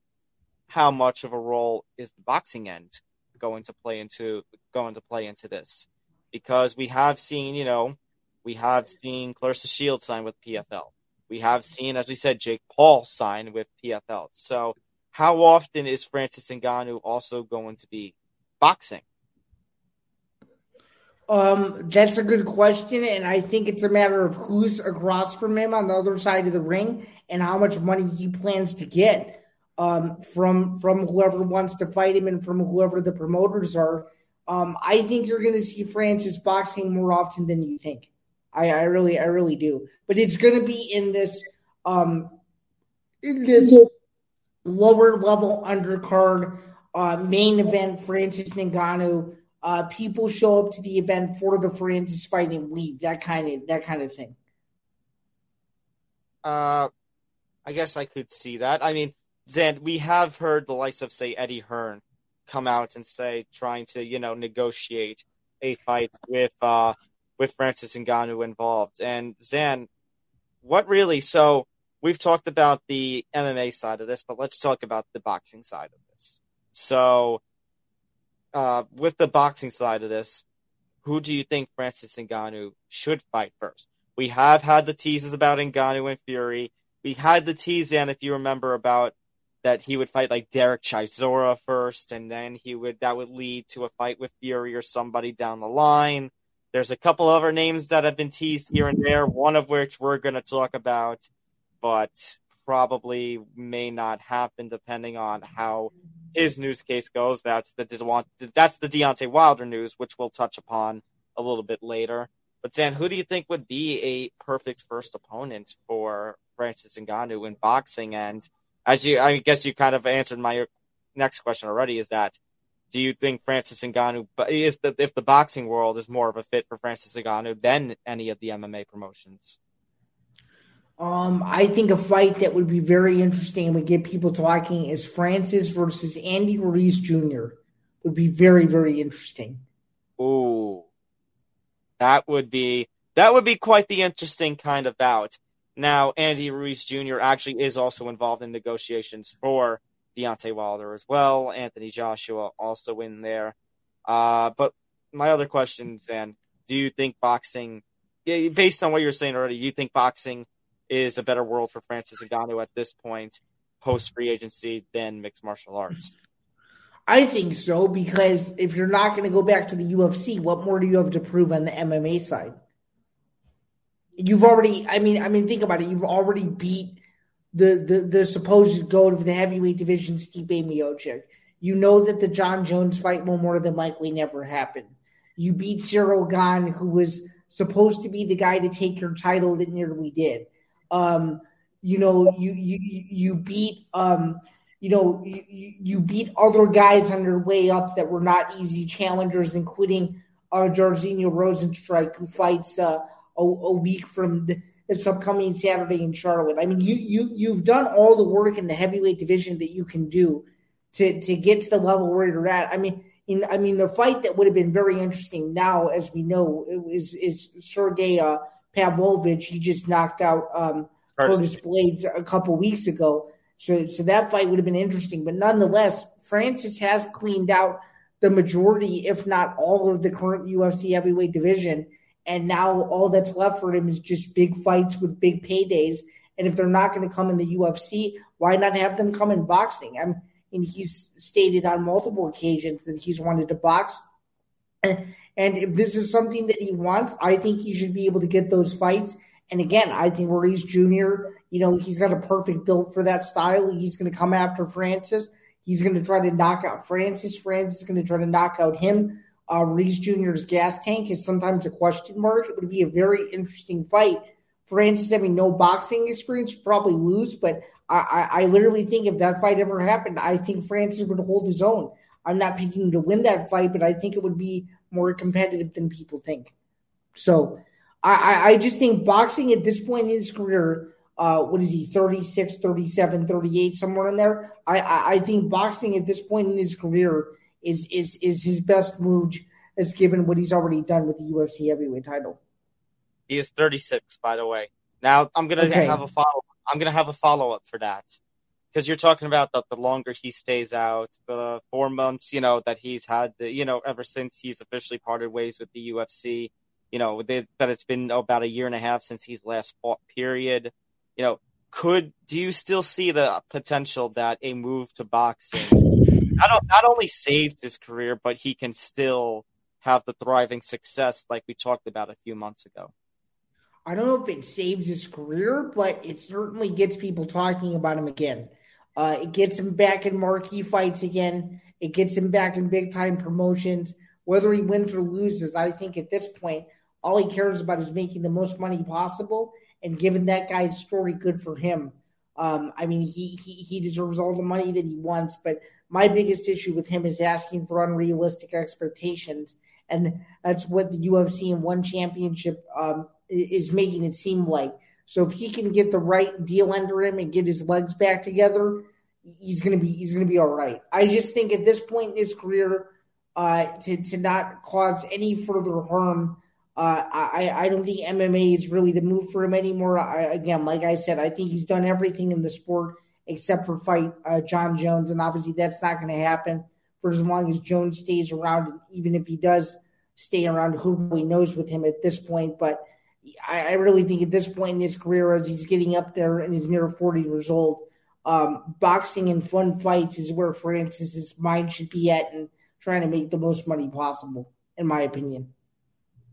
how much of a role is the boxing end going to play into going to play into this? because we have seen, you know, we have seen Claressa Shields sign with PFL. We have seen, as we said, Jake Paul sign with PFL. So, how often is Francis Ngannou also going to be boxing?
Um, that's a good question, and I think it's a matter of who's across from him on the other side of the ring and how much money he plans to get um, from from whoever wants to fight him and from whoever the promoters are. Um, I think you're going to see Francis boxing more often than you think. I, I really, I really do. But it's going to be in this, um, in this lower level undercard uh, main event. Francis Ngannou. Uh, people show up to the event for the Francis fighting week. That kind of, that kind of thing.
Uh, I guess I could see that. I mean, Zain, we have heard the likes of say Eddie Hearn come out and say trying to you know negotiate a fight with uh with Francis Ngannou involved. And Zain, what really? So we've talked about the MMA side of this, but let's talk about the boxing side of this. So, uh, with the boxing side of this, who do you think Francis Ngannou should fight first? We have had the teases about Ngannou and Fury. We had the tease, and if you remember, about that he would fight like Derek Chisora first, and then he would that would lead to a fight with Fury or somebody down the line. There's a couple other names that have been teased here and there, one of which we're going to talk about, but probably may not happen depending on how his news case goes. That's the that's the Deontay Wilder news, which we'll touch upon a little bit later. But Zain, who do you think would be a perfect first opponent for Francis Ngannou in boxing? And as you, I guess you kind of answered my next question already. Is that do you think Francis Ngannou is the if the boxing world is more of a fit for Francis Ngannou than any of the MMA promotions?
Um, I think a fight that would be very interesting would get people talking is Francis versus Andy Ruiz Jr. Would be very very interesting.
Ooh, that would be that would be quite the interesting kind of bout. Now, Andy Ruiz Jr. actually is also involved in negotiations for Deontay Wilder as well. Anthony Joshua also in there. Uh, but my other questions, and do you think boxing, based on what you're saying already, do you think boxing is a better world for Francis Ngannou at this point, post free agency, than mixed martial arts?
I think so because if you're not going to go back to the UFC, what more do you have to prove on the MMA side? You've already, I mean, I mean, think about it. You've already beat the the, the supposed goat of the heavyweight division, Stipe Miocic. You know that the Jon Jones fight will more than likely never happen. You beat Cyril Gane, who was supposed to be the guy to take your title that nearly did. Um, you know, you you you beat um, you know, you, you beat other guys on your way up that were not easy challengers, including uh, Jairzinho Rozenstruik, who fights uh, a, a week from the, this upcoming Saturday in Charlotte. I mean, you you you've done all the work in the heavyweight division that you can do to to get to the level where you're at. I mean, in I mean, the fight that would have been very interesting now, as we know, is is Sergey uh, Pavlovich. He just knocked out um, Curtis Blaydes a couple weeks ago. So, so that fight would have been interesting. But nonetheless, Francis has cleaned out the majority, if not all, of the current UFC heavyweight division. And now all that's left for him is just big fights with big paydays. And if they're not going to come in the UFC, why not have them come in boxing? I mean, he's stated on multiple occasions that he's wanted to box. And if this is something that he wants, I think he should be able to get those fights. And again, I think Maurice Jr., you know, he's got a perfect build for that style. He's going to come after Francis. He's going to try to knock out Francis. Francis is going to try to knock out him. Uh, Ruiz Jr.'s gas tank is sometimes a question mark. It would be a very interesting fight. Francis having no boxing experience probably lose, but I, I, I literally think if that fight ever happened, I think Francis would hold his own. I'm not picking to win that fight, but I think it would be more competitive than people think. So I, I just think boxing at this point in his career, uh, what is he, 36, 37, 38, somewhere in there? I, I, I think boxing at this point in his career is is is his best move as given what he's already done with the UFC heavyweight title.
He is 36, by the way. Now I'm gonna okay. have a follow. I'm gonna have a follow up for that because you're talking about the, the longer he stays out, the four months, you know, that he's had, the, you know, ever since he's officially parted ways with the UFC you know, they, but it's been about a year and a half since he's last fought. Period. You know, could do you still see the potential that a move to boxing not not only saves his career, but he can still have the thriving success like we talked about a few months ago?
I don't know if it saves his career, but it certainly gets people talking about him again. Uh, it gets him back in marquee fights again. It gets him back in big time promotions. Whether he wins or loses, I think at this point, all he cares about is making the most money possible. And given that guy's story, good for him. Um, I mean, he, he he deserves all the money that he wants. But my biggest issue with him is asking for unrealistic expectations, and that's what the UFC and one championship um, is making it seem like. So if he can get the right deal under him and get his legs back together, he's gonna be he's gonna be all right. I just think at this point in his career, uh, to to not cause any further harm uh, I, I don't think MMA is really the move for him anymore. I, again, like I said, I think he's done everything in the sport except for fight uh, Jon Jones, and obviously that's not going to happen for as long as Jones stays around. And even if he does stay around, who really knows with him at this point? But I, I really think at this point in his career, as he's getting up there and he's near 40 years old, um, boxing and fun fights is where Francis's mind should be at and trying to make the most money possible, in my opinion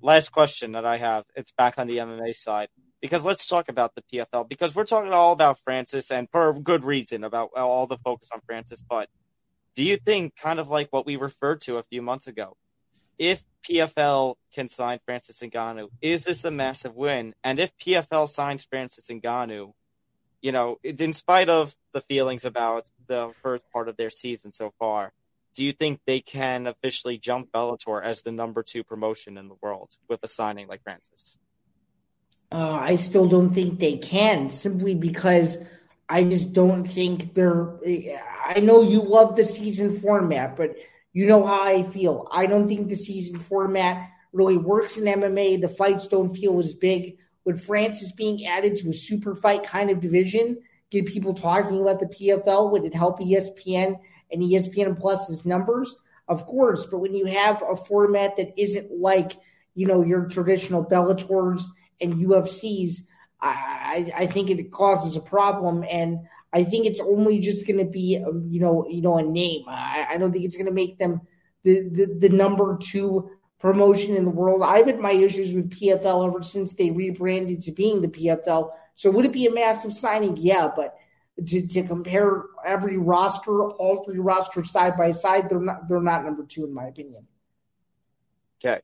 last question that I have, it's back on the MMA side. Because let's talk about the PFL because we're talking all about Francis and for good reason about all the focus on Francis. But do you think, kind of like what we referred to a few months ago, if PFL can sign Francis Ngannou, is this a massive win? And if PFL signs Francis Ngannou, you know, in spite of the feelings about the first part of their season so far, do you think they can officially jump Bellator as the number two promotion in the world with a signing like Francis?
Uh, I still don't think they can, simply because I just don't think they're. I know you love the season format, but you know how I feel. I don't think the season format really works in MMA. The fights don't feel as big. With Francis being added to a super fight kind of division, get people talking about the PFL? Would it help ESPN and ESPN Plus's numbers? Of course, but when you have a format that isn't like you know your traditional Bellators and UFCs, I, I think it causes a problem, and I think it's only just going to be um, you know you know a name. I, I don't think it's going to make them the, the the number two promotion in the world. I've had my issues with PFL ever since they rebranded to being the PFL. So would it be a massive signing? Yeah, but to, to compare every roster, all three rosters side by side, they're not they're not number two in my opinion.
Okay.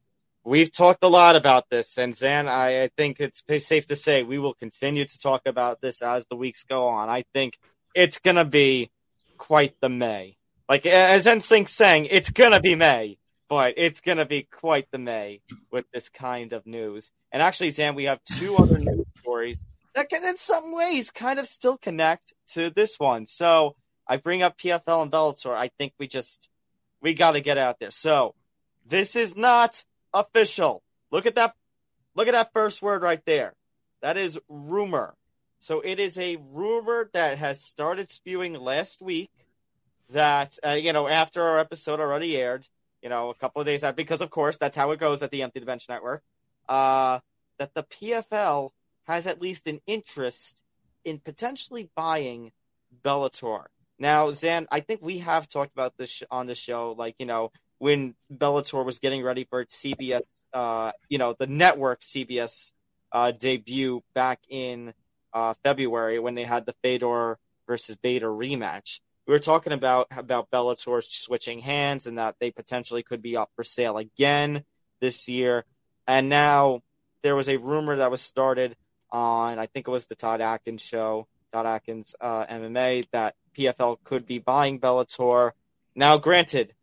We've talked a lot about this, and Zain, I, I think it's safe to say we will continue to talk about this as the weeks go on. I think it's going to be quite the May. Like, as NSYNC sang, it's going to be May, but it's going to be quite the May with this kind of news. And actually, Zain, we have two other news stories that can, in some ways, kind of still connect to this one. So I bring up PFL and Bellator. I think we just, we got to get out there. So this is not official. Look at that. Look at that first word right there. That is rumor. So it is a rumor that has started spewing last week. That uh, you know, after our episode already aired, you know, a couple of days out, because of course that's how it goes at the Empty the Bench Network. Uh, that the PFL has at least an interest in potentially buying Bellator. Now, Zain, I think we have talked about this on the show, like you know, when Bellator was getting ready for its CBS, uh, you know, the network CBS uh, debut back in uh, February when they had the Fedor versus Bader rematch. We were talking about about Bellator switching hands and that they potentially could be up for sale again this year. And now there was a rumor that was started on, I think it was the Todd Atkins show, Todd Atkins uh, MMA, that PFL could be buying Bellator. Now, granted,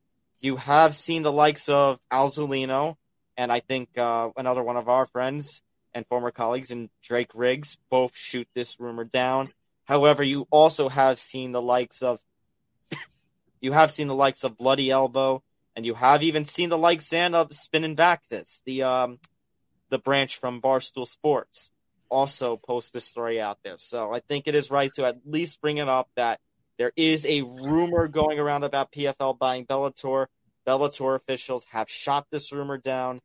you have seen the likes of Al Zullino and I think uh, another one of our friends and former colleagues and Drake Riggs both shoot this rumor down. However, you also have seen the likes of you have seen the likes of Bloody Elbow, and you have even seen the likes and of Spinning Back this the um the branch from Barstool Sports also post this story out there. So I think it is right to at least bring it up that there is a rumor going around about PFL buying Bellator. Bellator officials have shot this rumor down.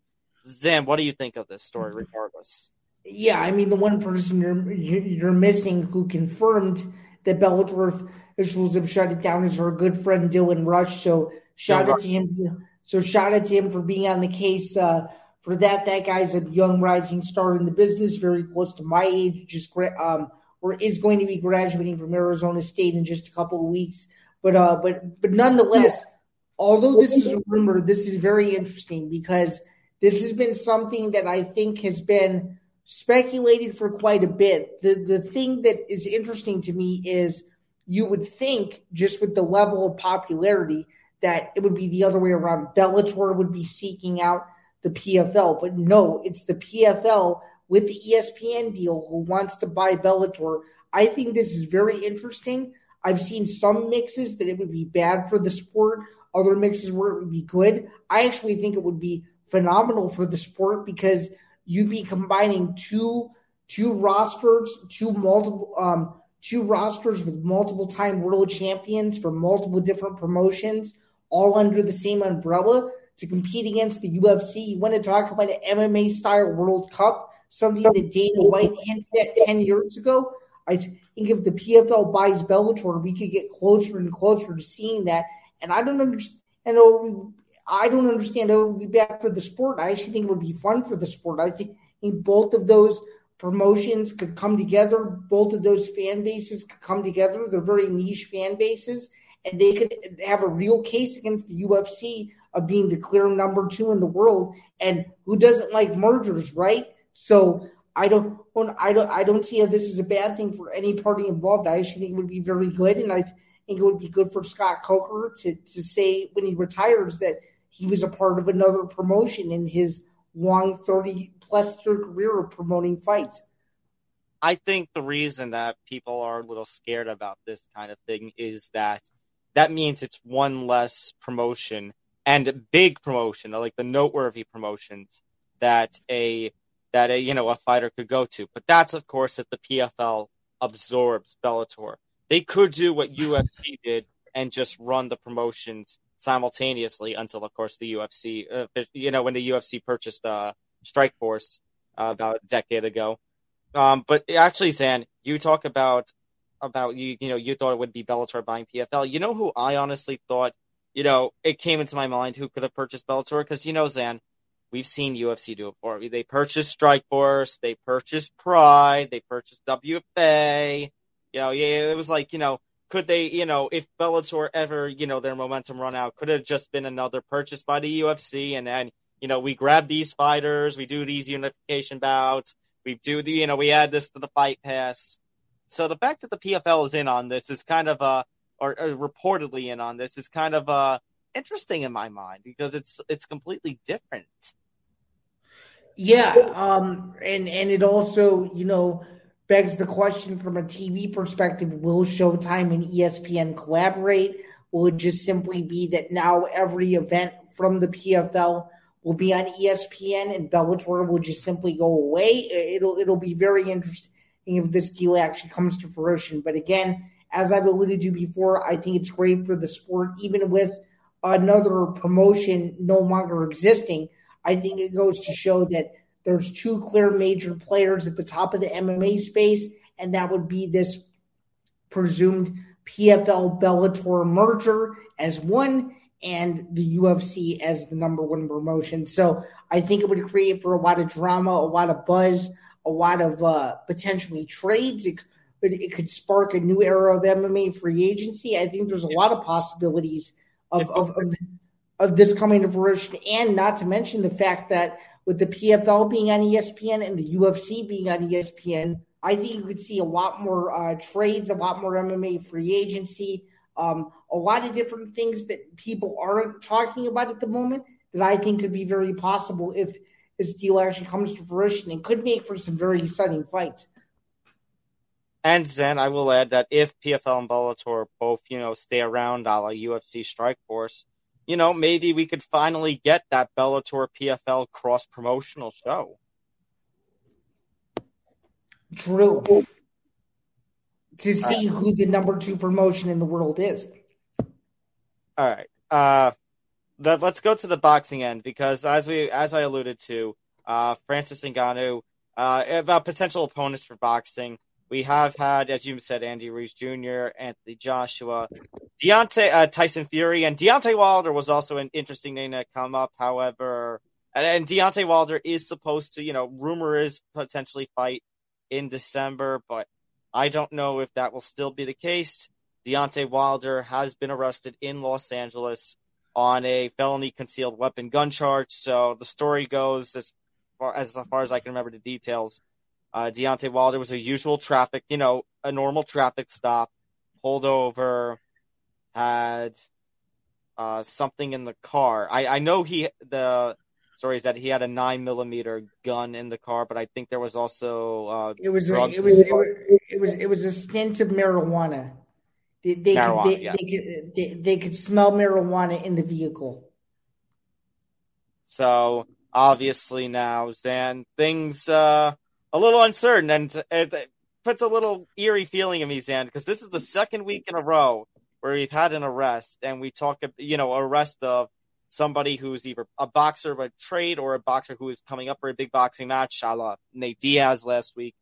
Zain, what do you think of this story, regardless?
Yeah, I mean the one person you're you're missing who confirmed that Bellator officials have shut it down is our good friend Dylan Rush. So shout
Dylan
out to him. So shout out to him for being on the case uh, for that. That guy's a young rising star in the business, very close to my age. Just um, or is going to be graduating from Arizona State in just a couple of weeks. But uh, but but nonetheless, although this is a rumor, this is very interesting because this has been something that I think has been speculated for quite a bit. The the thing that is interesting to me is you would think just with the level of popularity that it would be the other way around. Bellator would be seeking out the PFL, but no, it's the PFL with the ESPN deal who wants to buy Bellator. I think this is very interesting. I've seen some mixes that it would be bad for the sport, other mixes where it would be good. I actually think it would be phenomenal for the sport because you'd be combining two two rosters, two multiple um two rosters with multiple time world champions for multiple different promotions, all under the same umbrella to compete against the UFC. You want to talk about an MMA style World Cup, something that Dana White hinted at 10 years ago. I think if the PFL buys Bellator, we could get closer and closer to seeing that. And I don't understand. I don't understand it would be bad for the sport. I actually think it would be fun for the sport. I think both of those promotions could come together. Both of those fan bases could come together. They're very niche fan bases, and they could have a real case against the UFC of being the clear number two in the world. And who doesn't like mergers, right? So I don't, I don't, I don't see how this is a bad thing for any party involved. I actually think it would be very good, and I think it would be good for Scott Coker to to say when he retires that he was a part of another promotion in his long thirty plus year career of promoting fights.
I think the reason that people are a little scared about this kind of thing is that that means it's one less promotion and big promotion, like the noteworthy promotions that a that a you know a fighter could go to. But that's of course if the PFL absorbs Bellator. They could do what UFC did and just run the promotions simultaneously until, of course, the UFC, uh, you know, when the UFC purchased uh, Strikeforce uh, about a decade ago. Um, but actually, Zain, you talk about about you, you know, you thought it would be Bellator buying PFL. You know who I honestly thought, you know, it came into my mind who could have purchased Bellator because you know, Zain, we've seen UFC do it before. They purchased Strikeforce, they purchased Pride, they purchased WFA. You know, yeah, it was like, you know, could they, you know, if Bellator ever, you know, their momentum run out, could it have just been another purchase by the UFC, and then, you know, we grab these fighters, we do these unification bouts, we do the, you know, we add this to the fight pass. So the fact that the PFL is in on this is kind of uh, or, or reportedly in on this is kind of uh interesting in my mind because it's it's completely different.
Yeah, um, and and it also, you know, begs the question from a TV perspective: Will Showtime and ESPN collaborate? Will it just simply be that now every event from the PFL will be on ESPN and Bellator will just simply go away? It'll it'll be very interesting if this deal actually comes to fruition. But again, as I've alluded to before, I think it's great for the sport, even with another promotion no longer existing. I think it goes to show that there's two clear major players at the top of the MMA space, and that would be this presumed PFL Bellator merger as one and the UFC as the number one promotion. So I think it would create for a lot of drama, a lot of buzz, a lot of uh, potentially trades. It, it could spark a new era of MMA free agency. I think there's a lot of possibilities of, of, of, of this coming to fruition, and not to mention the fact that with the PFL being on ESPN and the UFC being on ESPN, I think you could see a lot more uh, trades, a lot more MMA free agency, um, a lot of different things that people aren't talking about at the moment that I think could be very possible if this deal actually comes to fruition and could make for some very exciting fights.
And then I will add that if PFL and Bellator both, you know, stay around a la UFC Strike Force, you know, maybe we could finally get that Bellator PFL cross promotional show.
True. To see uh, who the number two promotion in the world is.
All right. Uh, the, let's go to the boxing end because as we as I alluded to, uh, Francis Ngannou, uh, about potential opponents for boxing. We have had, as you said, Andy Ruiz Jr., Anthony Joshua, Deontay, uh, Tyson Fury, and Deontay Wilder was also an interesting name to come up. However, and, and Deontay Wilder is supposed to, you know, rumor is potentially fight in December, but I don't know if that will still be the case. Deontay Wilder has been arrested in Los Angeles on a felony concealed weapon gun charge. So the story goes as far as, far as I can remember the details uh, Deontay Wilder was a usual traffic, you know, a normal traffic stop, pulled over, had uh, something in the car. I, I know he the story is that he had a nine millimeter gun in the car, but I think there was also uh,
it was a, it was it was it was it was a stint of marijuana. They, they marijuana, could, they, yeah. they, could they, they could smell marijuana in the vehicle.
So obviously now, Zain, things uh, a little uncertain, and it puts a little eerie feeling in me, Zain, because this is the second week in a row where we've had an arrest, and we talk, you know, arrest of somebody who's either a boxer of a trade or a boxer who is coming up for a big boxing match, a la Nate Diaz last week,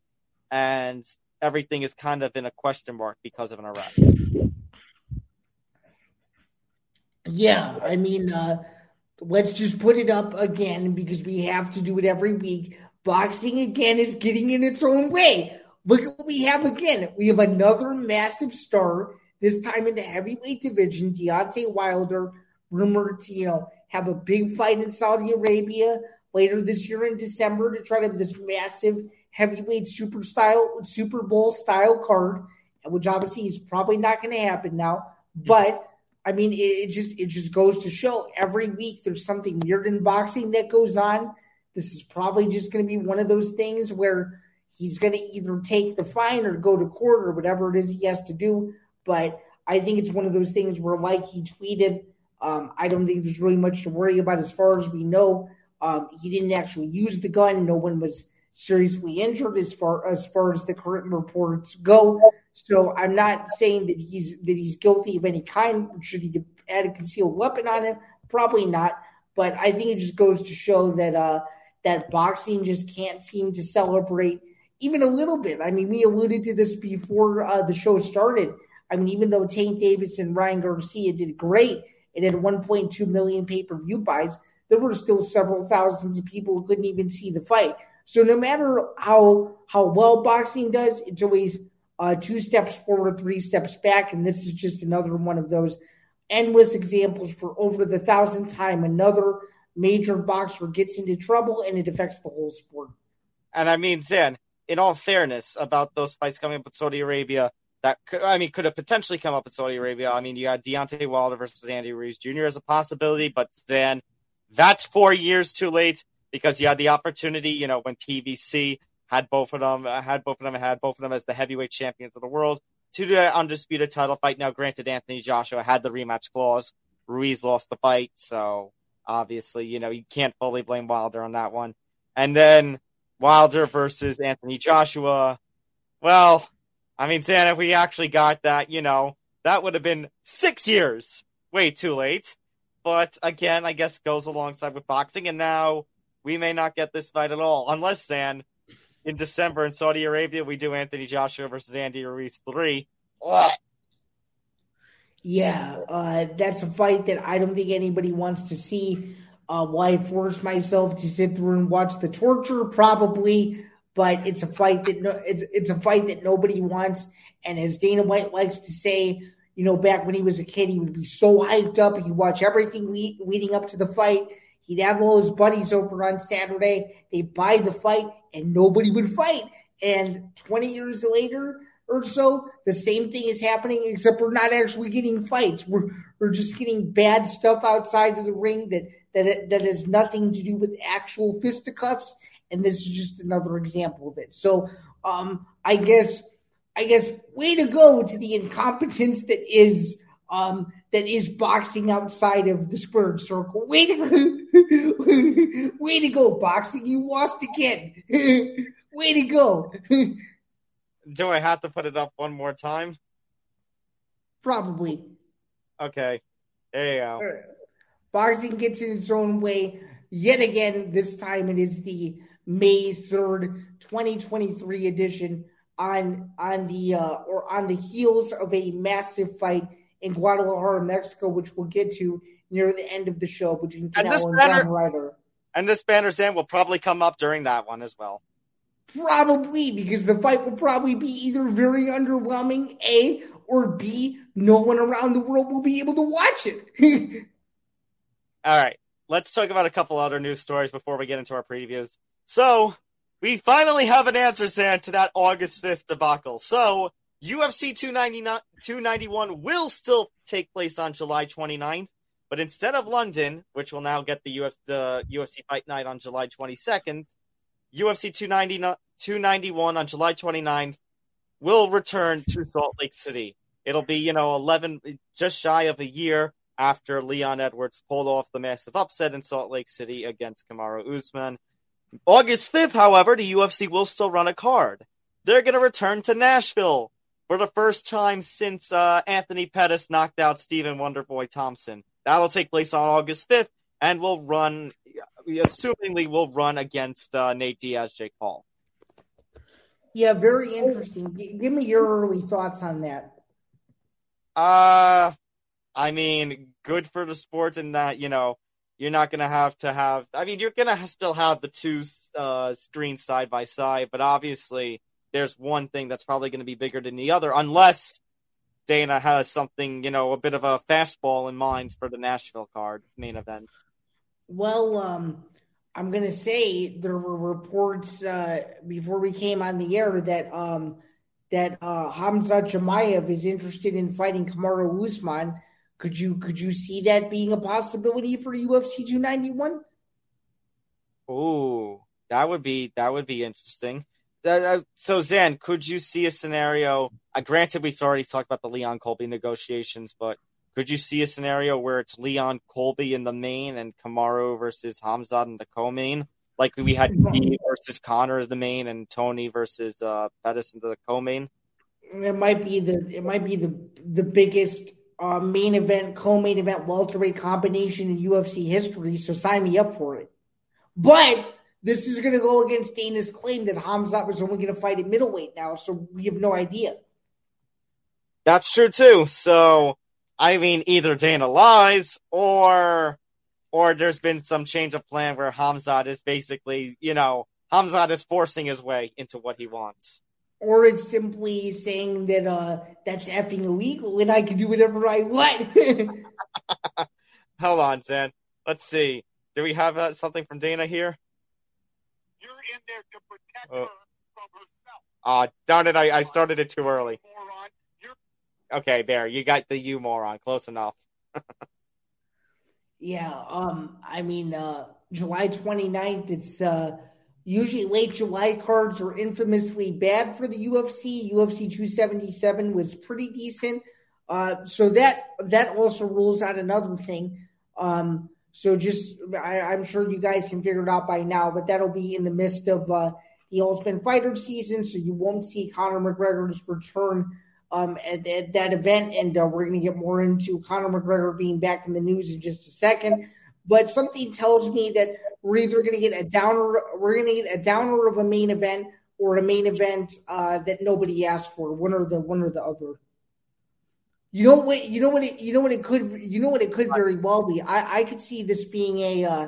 and everything is kind of in a question mark because of an arrest.
Yeah, I mean, uh, let's just put it up again because we have to do it every week boxing again is getting in its own way. Look at what we have again. We have another massive star, this time in the heavyweight division, Deontay Wilder, rumored to, you know, have a big fight in Saudi Arabia later this year in December to try to have this massive heavyweight super style Super Bowl style card, which obviously is probably not going to happen now. But I mean, it, just it just goes to show every week there's something weird in boxing that goes on this is probably just going to be one of those things where he's going to either take the fine or go to court or whatever it is he has to do. But I think it's one of those things where, like he tweeted, um, I don't think there's really much to worry about as far as we know. Um, he didn't actually use the gun. No one was seriously injured as far as far as the current reports go. So I'm not saying that he's that he's guilty of any kind. Should he add a concealed weapon on him? Probably not. But I think it just goes to show that uh, that boxing just can't seem to celebrate even a little bit. I mean, we alluded to this before uh, the show started. I mean, even though Tank Davis and Ryan Garcia did great, it had 1.2 million pay per view buys. There were still several thousands of people who couldn't even see the fight. So no matter how how well boxing does, it's always uh, two steps forward, three steps back, and this is just another one of those endless examples for over the thousandth time. Another major boxer gets into trouble, and it affects the whole sport.
And I mean, Zain, in all fairness, about those fights coming up with Saudi Arabia, that could, I mean, could have potentially come up with Saudi Arabia. I mean, you had Deontay Wilder versus Andy Ruiz Jr. as a possibility, but then that's four years too late because you had the opportunity, you know, when PBC had both of them, had both of them, had both of them as the heavyweight champions of the world to do that undisputed title fight. Now, granted, Anthony Joshua had the rematch clause. Ruiz lost the fight, so obviously, you know, you can't fully blame Wilder on that one. And then Wilder versus Anthony Joshua. Well, I mean, Santa, if we actually got that, you know, that would have been six years. Way too late. But again, I guess goes alongside with boxing. And now we may not get this fight at all, unless, Zain, in December in Saudi Arabia, we do Anthony Joshua versus Andy Ruiz 3.
Yeah, uh, that's a fight that I don't think anybody wants to see. Uh, I force myself to sit through and watch the torture? Probably, but it's a fight that no, it's it's a fight that nobody wants. And as Dana White likes to say, you know, back when he was a kid, he would be so hyped up. He'd watch everything le- leading up to the fight. He'd have all his buddies over on Saturday. They buy the fight, and nobody would fight. And 20 years later or so, the same thing is happening, except we're not actually getting fights. We're we're just getting bad stuff outside of the ring that that that has nothing to do with actual fisticuffs. And this is just another example of it. So, um, I guess, I guess, way to go to the incompetence that is um, that is boxing outside of the squared circle. Way to, way to go, boxing! You lost again. way to go.
do I have to put it up one more time?
Probably.
Okay, there you go.
Boxing gets in its own way yet again. This time it is the May third, twenty twenty three edition on on the uh, or on the heels of a massive fight in Guadalajara, Mexico, which we'll get to near the end of the show between
And this
Canelo and
banner-
John Ryder.
And this banner, Zain, will probably come up during that one as well.
Probably because the fight will probably be either very underwhelming, A, or B, no one around the world will be able to watch it.
All right, let's talk about a couple other news stories before we get into our previews. So, we finally have an answer, Zain, to that August 5th debacle. So, UFC 299 291 will still take place on July 29th, but instead of London, which will now get the, the UFC Fight Night on July 22nd, UFC 290, 291 on July 29th will return to Salt Lake City. It'll be, you know, 11, just shy of a year after Leon Edwards pulled off the massive upset in Salt Lake City against Kamaru Usman. August 5th, however, the UFC will still run a card. They're going to return to Nashville for the first time since uh, Anthony Pettis knocked out Stephen Wonderboy Thompson. That'll take place on August 5th and will run, assumingly, will run against uh, Nate Diaz, Jake Paul.
yeah, very interesting. G- give me your early thoughts on that.
Uh, I mean, good for the sport in that, you know, you're not going to have to have, I mean, you're going to still have the two uh, screens side by side, but obviously there's one thing that's probably going to be bigger than the other, unless Dana has something, you know, a bit of a fastball in mind for the Nashville card main event.
Well, um, I'm going to say there were reports uh, before we came on the air that um, that uh, Khamzat Chimaev is interested in fighting Kamaru Usman. Could you could you see that being a possibility for UFC 291?
Oh, that would be that would be interesting. Uh, uh, so Zan, could you see a scenario? Uh, granted, we've already talked about the Leon Colby negotiations, but could you see a scenario where it's Leon Colby in the main and Kamaru versus Khamzat in the co-main, Like we had me versus Conor as the main, and Tony versus uh, Pettis into the co-main.
It might be the it might be the the biggest uh, main event, co-main event welterweight combination in UFC history. So sign me up for it. But this is going to go against Dana's claim that Khamzat was only going to fight at middleweight now. So we have no idea.
That's true too. So I mean, either Dana lies or or there's been some change of plan where Khamzat is basically, you know, Khamzat is forcing his way into what he wants.
Or it's simply saying that uh that's effing illegal and I can do whatever I want.
Hold on, Zain. Let's see. Do we have uh, something from Dana here?
You're in there to protect
Uh,
her from herself.
Ah, darn it! I, I started it too early. Okay, there. You got the you moron. Close enough.
Yeah, um, I mean, uh, July 29th, it's uh, usually late July cards are infamously bad for the UFC. UFC 277 was pretty decent. Uh, so that that also rules out another thing. Um, so just, I, I'm sure you guys can figure it out by now, but that'll be in the midst of uh, the Ultimate Fighter season, so you won't see Conor McGregor's return um, at, at that event, and uh, we're going to get more into Conor McGregor being back in the news in just a second. But something tells me that we're either going to get a downer, we're going to get a downer of a main event, or a main event uh, that nobody asked for. One or the one or the other. You know what? You know what? It, you know what it could. You know what it could very well be. I, I could see this being a. Uh,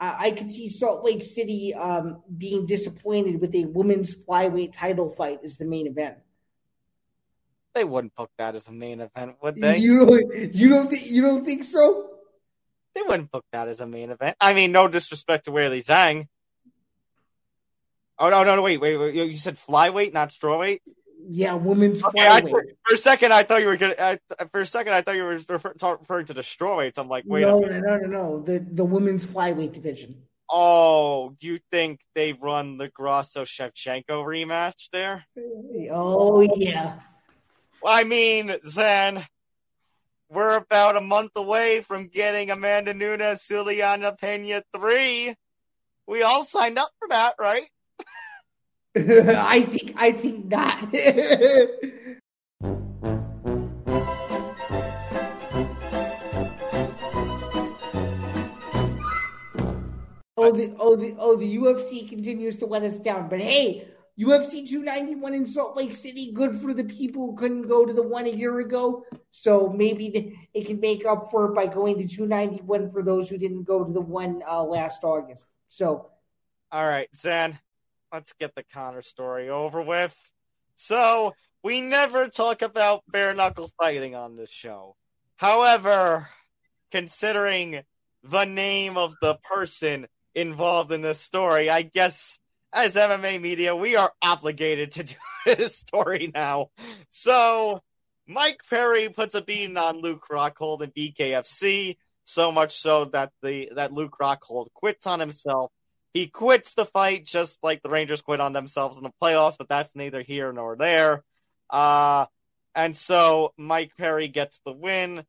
I could see Salt Lake City um, being disappointed with a women's flyweight title fight as the main event.
They wouldn't book that as a main event, would they?
You don't. You don't think. You don't think so?
They wouldn't book that as a main event. I mean, no disrespect to Weili Zhang. Oh no, no, no! Wait, wait, wait! You said flyweight, not strawweight.
Yeah, women's
Okay, I, for a second, I thought you were gonna. I, for a second, I thought you were refer, talk, referring to the strawweights. I'm like, wait. a
no,
minute.
no, no, no, no. The the women's flyweight division.
Oh, you think they run the Grasso Shevchenko rematch there?
Oh yeah.
I mean, Zain, we're about a month away from getting Amanda Nunes, Julianna Pena three. We all signed up for that, right?
I think I think not. oh the oh the oh the UFC continues to let us down. But hey, UFC 291 in Salt Lake City, good for the people who couldn't go to the one a year ago. So maybe it can make up for it by going to 291 for those who didn't go to the one uh, last August. So
All right, Zain, let's get the Conor story over with. So, we never talk about bare knuckle fighting on this show. However, considering the name of the person involved in this story, I guess as MMA media, we are obligated to do this story now. So, Mike Perry puts a beating on Luke Rockhold in BKFC, so much so that the that Luke Rockhold quits on himself. He quits the fight just like the Rangers quit on themselves in the playoffs, but that's neither here nor there. Uh, and so Mike Perry gets the win.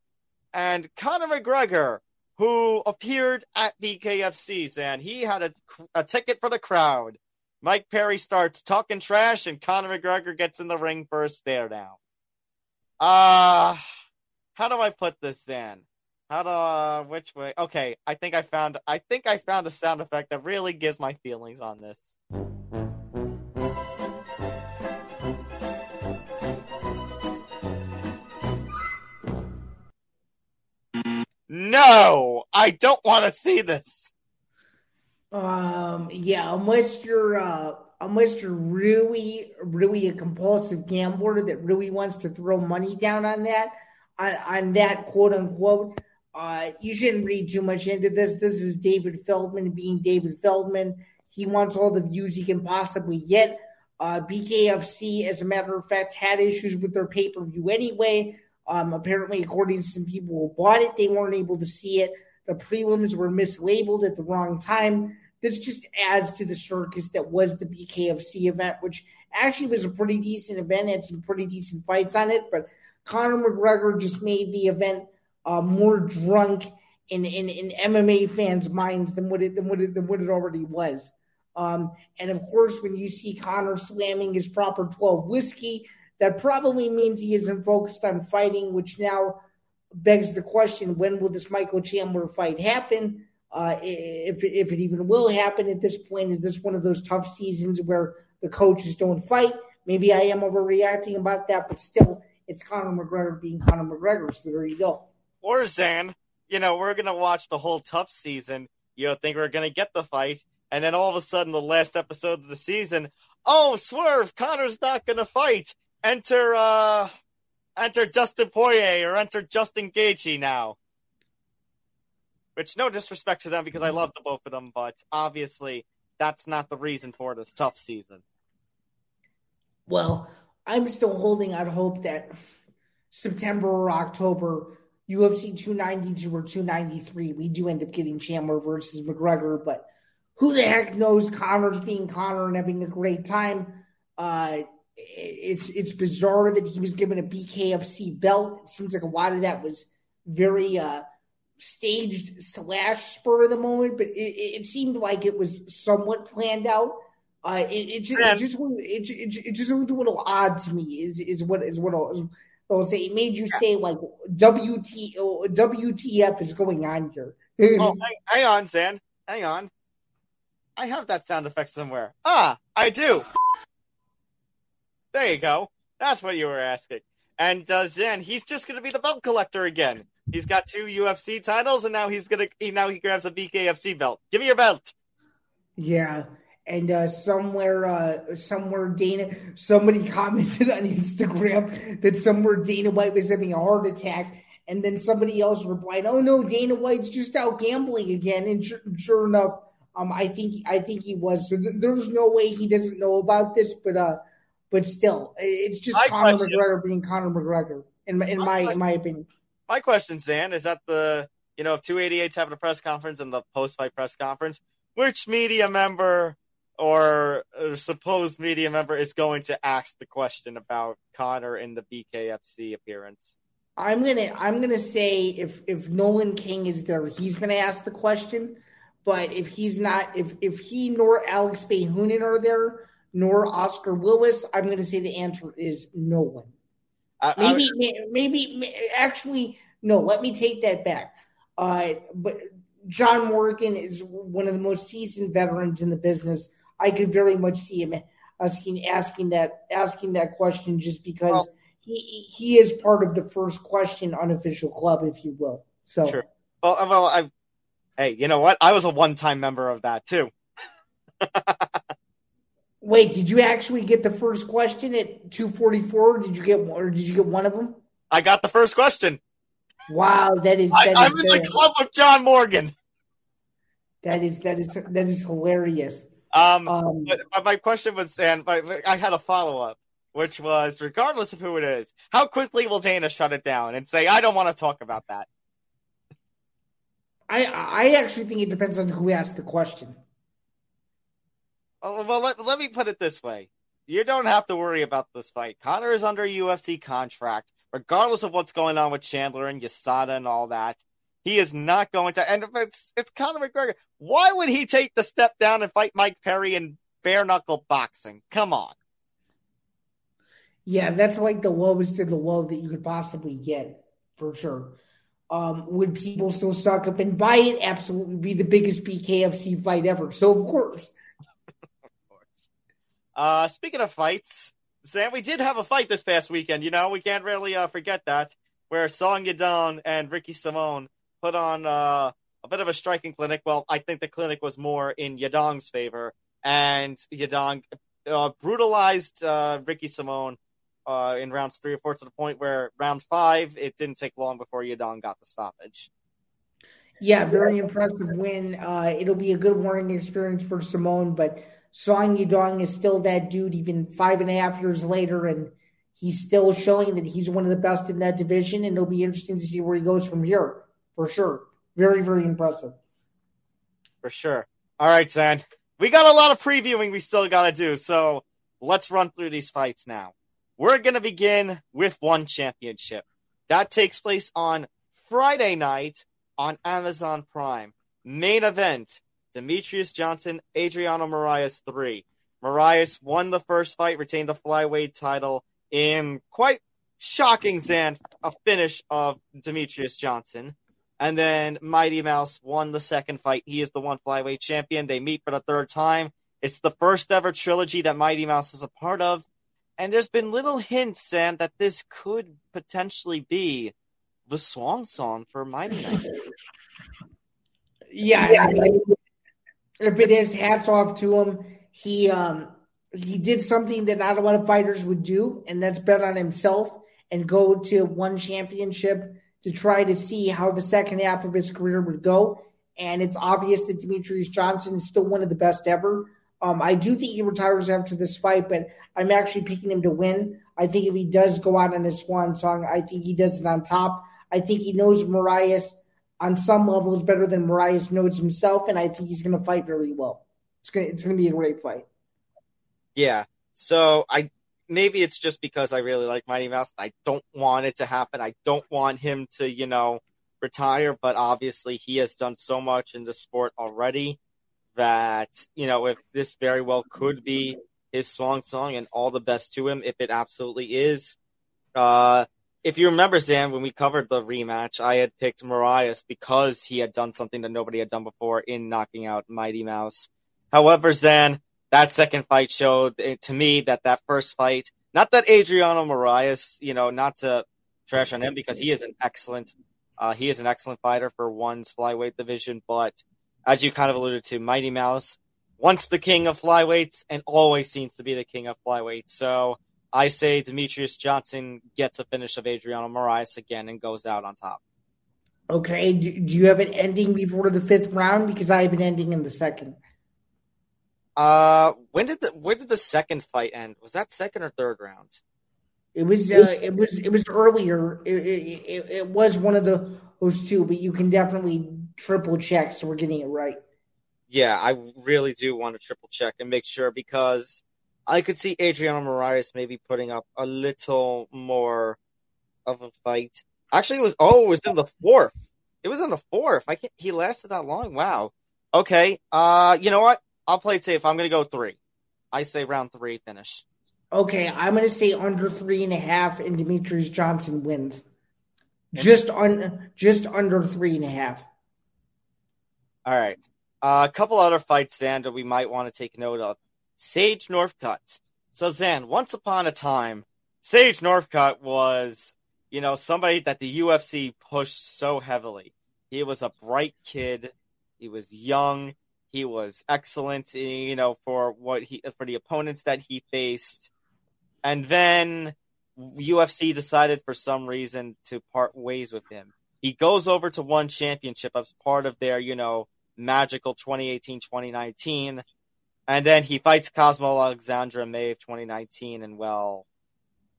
And Conor McGregor, who appeared at BKFC's, and he had a, a ticket for the crowd. Mike Perry starts talking trash, and Conor McGregor gets in the ring for a stare down. Uh, how do I put this in? How do uh, which way? Okay, I think I found I think I found a sound effect that really gives my feelings on this. No, I don't want to see this.
Um, yeah, unless you're uh unless you're really, really a compulsive gambler that really wants to throw money down on that, on, on that quote unquote, uh, you shouldn't read too much into this. This is David Feldman being David Feldman. He wants all the views he can possibly get. Uh, BKFC, as a matter of fact, had issues with their pay per view anyway. Um, apparently, according to some people who bought it, they weren't able to see it. The prelims were mislabeled at the wrong time. This just adds to the circus that was the BKFC event, which actually was a pretty decent event, had some pretty decent fights on it. But Conor McGregor just made the event uh, more drunk in, in, in MMA fans' minds than what it than what it than what it already was. Um, and of course, when you see Conor slamming his proper 12 whiskey, that probably means he isn't focused on fighting, which now begs the question when will this Michael Chandler fight happen? Uh, if, if it even will happen at this point, is this one of those tough seasons where the coaches don't fight? Maybe I am overreacting about that, but still, it's Conor McGregor being Conor McGregor. So there you go.
Or Zain, you know, we're gonna watch the whole tough season. You know, think we're gonna get the fight, and then all of a sudden, the last episode of the season, oh, swerve, Conor's not gonna fight. Enter, uh, enter Dustin Poirier or enter Justin Gaethje now. Which, no disrespect to them because I love the both of them, but obviously that's not the reason for this tough season.
Well, I'm still holding out hope that September or October, UFC 292 or 293, we do end up getting Chandler versus McGregor. But who the heck knows? Conor's being Conor and having a great time. Uh, it's it's bizarre that he was given a BKFC belt. It seems like a lot of that was very uh, staged slash spur of the moment, but it, it seemed like it was somewhat planned out. Uh, it, it, just, it just it, it, it just looked a little odd to me. Is is what is what I'll, I'll say. It made you say like WT WTF is going on here.
oh, hang, hang on, Zain. Hang on. I have that sound effect somewhere. Ah, I do. There you go. That's what you were asking. And uh, Zain, he's just going to be the belt collector again. He's got two UFC titles, and now he's gonna he, now he grabs a BKFC belt. Give me your belt.
Yeah, and uh, somewhere uh, somewhere Dana somebody commented on Instagram that somewhere Dana White was having a heart attack, and then somebody else replied, "Oh no, Dana White's just out gambling again." And sure, sure enough, um, I think I think he was. So th- there's no way he doesn't know about this, but uh, but still, it's just
My
Conor
question-
McGregor being Conor McGregor in my in
My
my in my opinion.
My question, Zain, is that the you know if 288's having a press conference and the post fight press conference, which media member or uh, supposed media member is going to ask the question about Conor in the BKFC appearance?
I'm gonna I'm gonna say if if Nolan King is there, he's gonna ask the question. But if he's not, if if he nor Alex Behunin are there, nor Oscar Willis, I'm gonna say the answer is no one.
I, I-
Maybe maybe, maybe actually no. Let me take that back. Uh, but John Morgan is one of the most seasoned veterans in the business. I could very much see him asking asking that asking that question just because
Well-
he he is part of the first question unofficial club, if you will. So
well, uh, well, I. Hey, you know what? I was a one-time member of that too.
wait, did you actually get the first question at 244? Did you get or did you get one of them?
I got the first question.
Wow, that is
I,
that
I'm
is
in the club with John Morgan.
that is that is that is hilarious.
Um,
Um,
But, but my question was, and my, I had a follow up, which was, regardless of who it is, how quickly will Dana shut it down and say, "I don't want to talk about that"?
I I actually think it depends on who asked the question.
Oh, Well, let, let me put it this way: you don't have to worry about this fight. Conor is under a UFC contract, regardless of what's going on with Chandler and Yasada and all that. He is not going to. And it's it's Conor McGregor, why would he take the step down and fight Mike Perry in bare knuckle boxing? Come on.
Yeah, that's like the lowest of the low that you could possibly get, for sure. Um, would people still suck up and buy it? Absolutely, be the biggest BKFC fight ever. So Of course.
Uh, speaking of fights, Sam, we did have a fight this past weekend. You know, we can't really uh, forget that, where Song Yadong and Ricky Simone put on uh, a bit of a striking clinic. Well, I think the clinic was more in Yadong's favor, and Yadong uh, brutalized uh, Ricky Simone uh, in rounds three or four to the point where round five, it didn't take long before Yadong got the stoppage.
yeah, very impressive win. Uh, it'll be a good learning experience for Simone, but Song Yadong is still that dude, even five and a half years later, and he's still showing that he's one of the best in that division. And it'll be interesting to see where he goes from here, for sure. Very, very impressive.
For sure. All right, Zain. We got a lot of previewing we still got to do, so let's run through these fights now. We're going to begin with one championship. That takes place on Friday night on Amazon Prime. Main event Demetrious Johnson, Adriano Moraes three. Moraes won the first fight, retained the flyweight title in quite shocking Zain a finish of Demetrious Johnson. And then Mighty Mouse won the second fight. He is the one flyweight champion. They meet for the third time. It's the first ever trilogy that Mighty Mouse is a part of. And there's been little hints, Sam, that this could potentially be the swan song for Mighty Mouse.
Yeah, I if it is, hats off to him. He um he did something that not a lot of fighters would do, and that's bet on himself and go to one championship to try to see how the second half of his career would go. And it's obvious that Demetrious Johnson is still one of the best ever. Um, I do think he retires after this fight, but I'm actually picking him to win. I think if he does go out on his swan song, I think he does it on top. I think he knows Moraes on some levels better than Moraes knows himself, and I think he's going to fight very well. It's going it's going to be a great fight.
Yeah. So I maybe it's just because I really like Mighty Mouse. I don't want it to happen. I don't want him to, you know, retire, but obviously he has done so much in the sport already that, you know, if this very well could be his swan song and all the best to him if it absolutely is. Uh if you remember, Zain, when we covered the rematch, I had picked Moraes because he had done something that nobody had done before in knocking out Mighty Mouse. However, Zain, that second fight showed eh, to me that that first fight, not that Adriano Moraes, you know, not to trash on him because he is an excellent, uh, he is an excellent fighter for one's flyweight division. But as you kind of alluded to, Mighty Mouse, once the king of flyweights and always seems to be the king of flyweights. So I say Demetrious Johnson gets a finish of Adriano Moraes again and goes out on top.
Okay. Do, do you have an ending before the fifth round? Because I have an ending in the second.
Uh, when did the when did the second fight end? Was that second or third round?
It was uh, it was it was earlier. It, it, it, it was one of the those two, but you can definitely triple check so we're getting it right.
Yeah, I really do want to triple check and make sure because I could see Adriano Moraes maybe putting up a little more of a fight. Actually, it was oh, it was in the fourth. It was in the fourth. I can't. He lasted that long. Wow. Okay. Uh, you know what? I'll play it safe. I'm going to go three. I say round three finish.
Okay, I'm going to say under three and a half, and Demetrious Johnson wins. Just on, just under three and a half.
All right. Uh, a couple other fights, that we might want to take note of. Sage Northcutt. So, Zain, once upon a time, Sage Northcutt was, you know, somebody that the UFC pushed so heavily. He was a bright kid. He was young. He was excellent, eh, you know, for what he for the opponents that he faced. And then UFC decided for some reason to part ways with him. He goes over to one championship as part of their, you know, magical 2018-2019. And then he fights Cosmo Alexandre May of 2019 and well,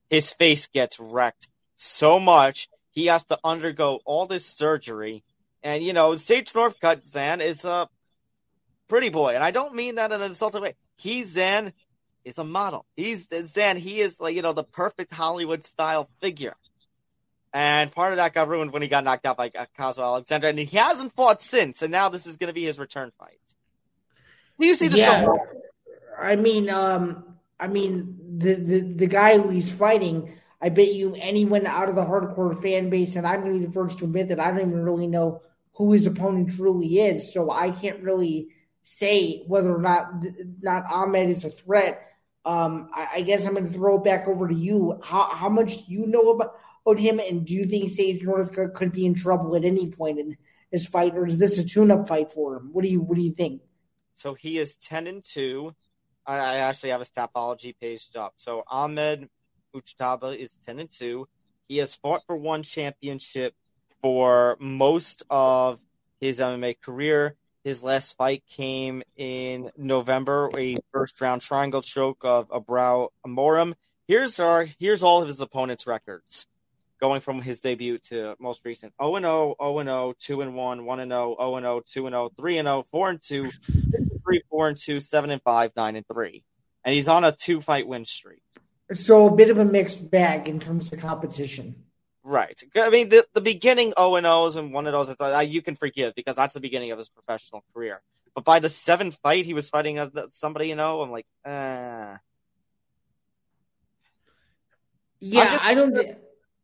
his face gets wrecked so much he has to undergo all this surgery. And you know, Sage Northcutt Zain is a pretty boy, and I don't mean that in an insulting way. He Zain is a model. He's Zain. He is like you know the perfect Hollywood style figure. And part of that got ruined when he got knocked out by Cosmo Alexandre, and he hasn't fought since. And now this is going to be his return fight. Do you see this?
Yeah,
going?
I mean, um, I mean the, the the guy who he's fighting. I bet you anyone out of the hardcore fan base, and I'm going to be the first to admit that I don't even really know who his opponent truly is. So I can't really say whether or not not Ahmed is a threat. Um, I, I, guess I'm going to throw it back over to you. How how much do you know about, about him, and do you think Sage Northcutt could be in trouble at any point in his fight, or is this a tune-up fight for him? What do you what do you think?
So he is ten and two. I, I actually have his Tapology page up. So Ahmed Mujtaba is ten and two. He has fought for one championship for most of his MMA career. His last fight came in November, a first round triangle choke of Abrao Amorim. Here's our here's all of his opponents' records, going from his debut to most recent: 0 and 0, 0 and 0, 2 and 1, 1 and 0, 0 and 0, 2 and 0, 3 and 0, 4 and 2, 3, 4 and 2, 7 and 5, 9 and 3. And he's on a two fight win streak.
So a bit of a mixed bag in terms of competition.
Right. I mean, the, the beginning O and O's and one of those, I thought, you can forgive because that's the beginning of his professional career. But by the seventh fight, he was fighting somebody, you know. I'm like, uh.
Yeah,
just-
I don't.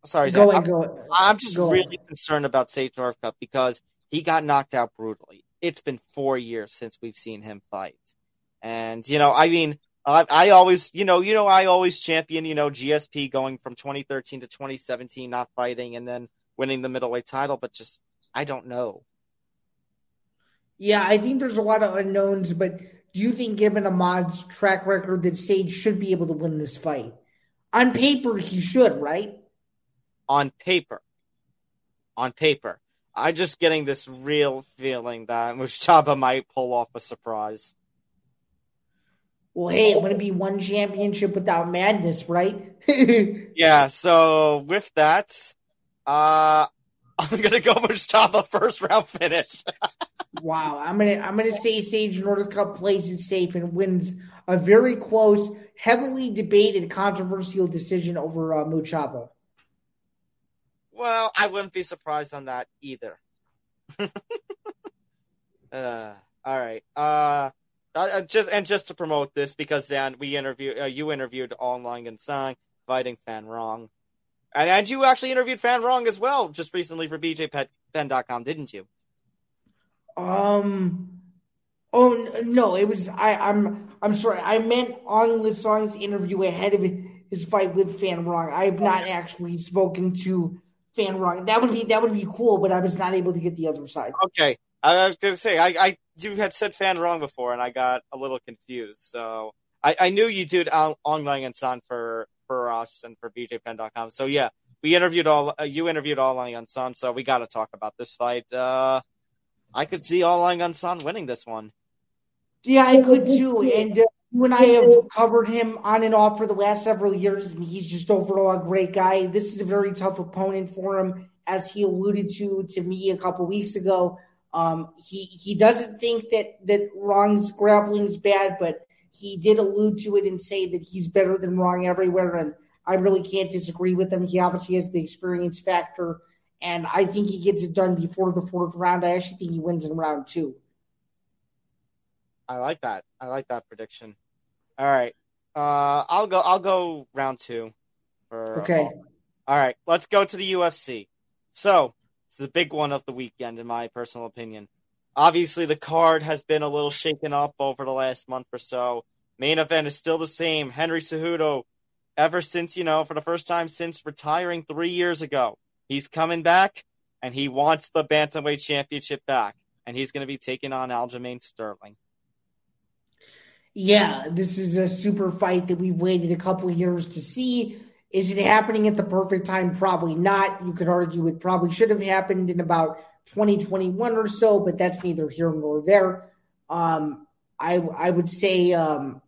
Sorry,
go
Zach.
ahead,
I'm,
go.
I'm just
Go
really concerned about Sage Northcutt because he got knocked out brutally. It's been four years since we've seen him fight, and you know, I mean, I, I always, you know, you know, I always champion, you know, GSP going from 2013 to 2017, not fighting, and then winning the middleweight title, but just I don't know.
Yeah, I think there's a lot of unknowns, but do you think, given Ahmad's track record, that Sage should be able to win this fight? On paper, he should, right?
on paper. On paper. I'm just getting this real feeling that Mustafa might pull off a surprise.
Well, hey, it wouldn't be one championship without madness, right?
Yeah, so with that, uh I'm gonna go Mustafa first round finish.
wow, I'm gonna I'm gonna say Sage Northcutt plays it safe and wins a very close, heavily debated, controversial decision over uh, Mujtaba.
Well, I wouldn't be surprised on that either. uh, all right. Uh, uh, just and just to promote this because Dan, we interviewed uh, you interviewed online and Sang fighting Fan Rong, and, and you actually interviewed Fan Rong as well just recently for BJPen.com, didn't you?
Um. Oh no! It was I. I'm. I'm sorry. I meant on Lisong's interview ahead of his fight with Fan Rong. I have not actually spoken to Fan Rong. That would be that would be cool, but I was not able to get the other side.
Okay, I was gonna say I, I you had said Fan Rong before, and I got a little confused. So I, I knew you did on- online and Sun for for us and for BJPen.com. So yeah, we interviewed all uh, you interviewed all on Sun. So we got to talk about this fight. Uh, I could see all on Sun winning this one.
Yeah, I could too. And uh, you and I have covered him on and off for the last several years, and he's just overall a great guy. This is a very tough opponent for him, as he alluded to to me a couple weeks ago. Um, he he doesn't think that that Rong's grappling is bad, but he did allude to it and say that he's better than Rong everywhere, and I really can't disagree with him. He obviously has the experience factor, and I think he gets it done before the fourth round. I actually think he wins in round two.
I like that. I like that prediction. All right, uh, I'll go. I'll go round two. For
Okay.
All right, let's go to the UFC. So, it's the big one of the weekend, in my personal opinion. Obviously, the card has been a little shaken up over the last month or so. Main event is still the same. Henry Cejudo, ever since, you know, for the first time since retiring three years ago, he's coming back and he wants the Bantamweight Championship back. And he's going to be taking on Aljamain Sterling.
Yeah, this is a super fight that we've waited a couple years to see. Is it happening at the perfect time? Probably not. You could argue it probably should have happened in about 2021 or so, but that's neither here nor there. Um, I I would say, um,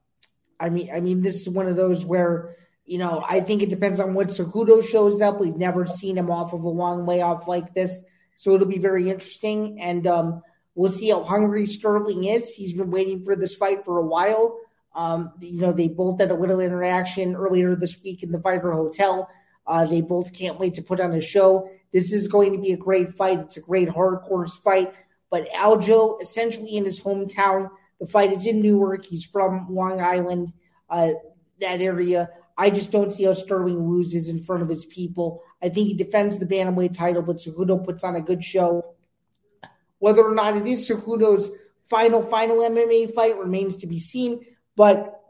I mean, I mean, this is one of those where you know I think it depends on what Cejudo shows up. We've never seen him off of a long way off like this, so it'll be very interesting. And um, We'll see how hungry Sterling is. He's been waiting for this fight for a while. Um, you know, they both had a little interaction earlier this week in the Fighter Hotel. Uh, they both can't wait to put on a show. This is going to be a great fight. It's a great hardcore fight. But Aljo, essentially in his hometown, the fight is in Newark. He's from Long Island, uh, that area. I just don't see how Sterling loses in front of his people. I think he defends the bantamweight title, but Cejudo puts on a good show. Whether or not it is Cejudo's final, final MMA fight remains to be seen. But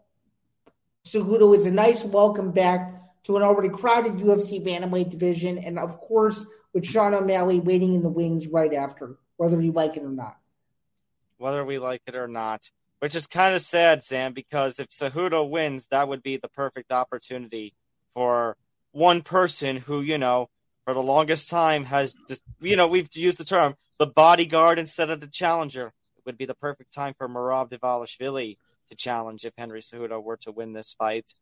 Cejudo is a nice welcome back to an already crowded UFC bantamweight division, and of course, with Sean O'Malley waiting in the wings right after, whether you like it or not.
Whether we like it or not. Which is kind of sad, Sam, because if Cejudo wins, that would be the perfect opportunity for one person who, you know, for the longest time has just, you know, we've used the term the bodyguard instead of the challenger. It would be the perfect time for Merab Dvalishvili to challenge if Henry Cejudo were to win this fight.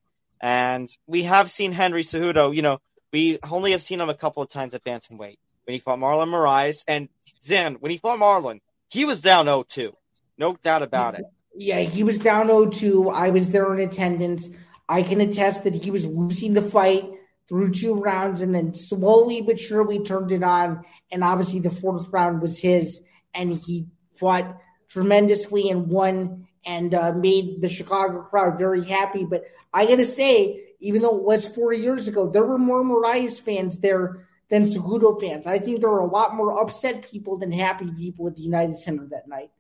And we have seen Henry Cejudo, you know, we only have seen him a couple of times at bantamweight when he fought Marlon Moraes. And Zain, when he fought Marlon, he was down 0-2. No doubt about it.
Yeah, he was down 0-2. I was there in attendance. I can attest that he was losing the fight through two rounds and then slowly but surely turned it on. And obviously the fourth round was his and he fought tremendously and won and uh, made the Chicago crowd very happy. But I got to say, even though it was four years ago, there were more Moraes fans there than Cejudo fans. I think there were a lot more upset people than happy people at the United Center that night.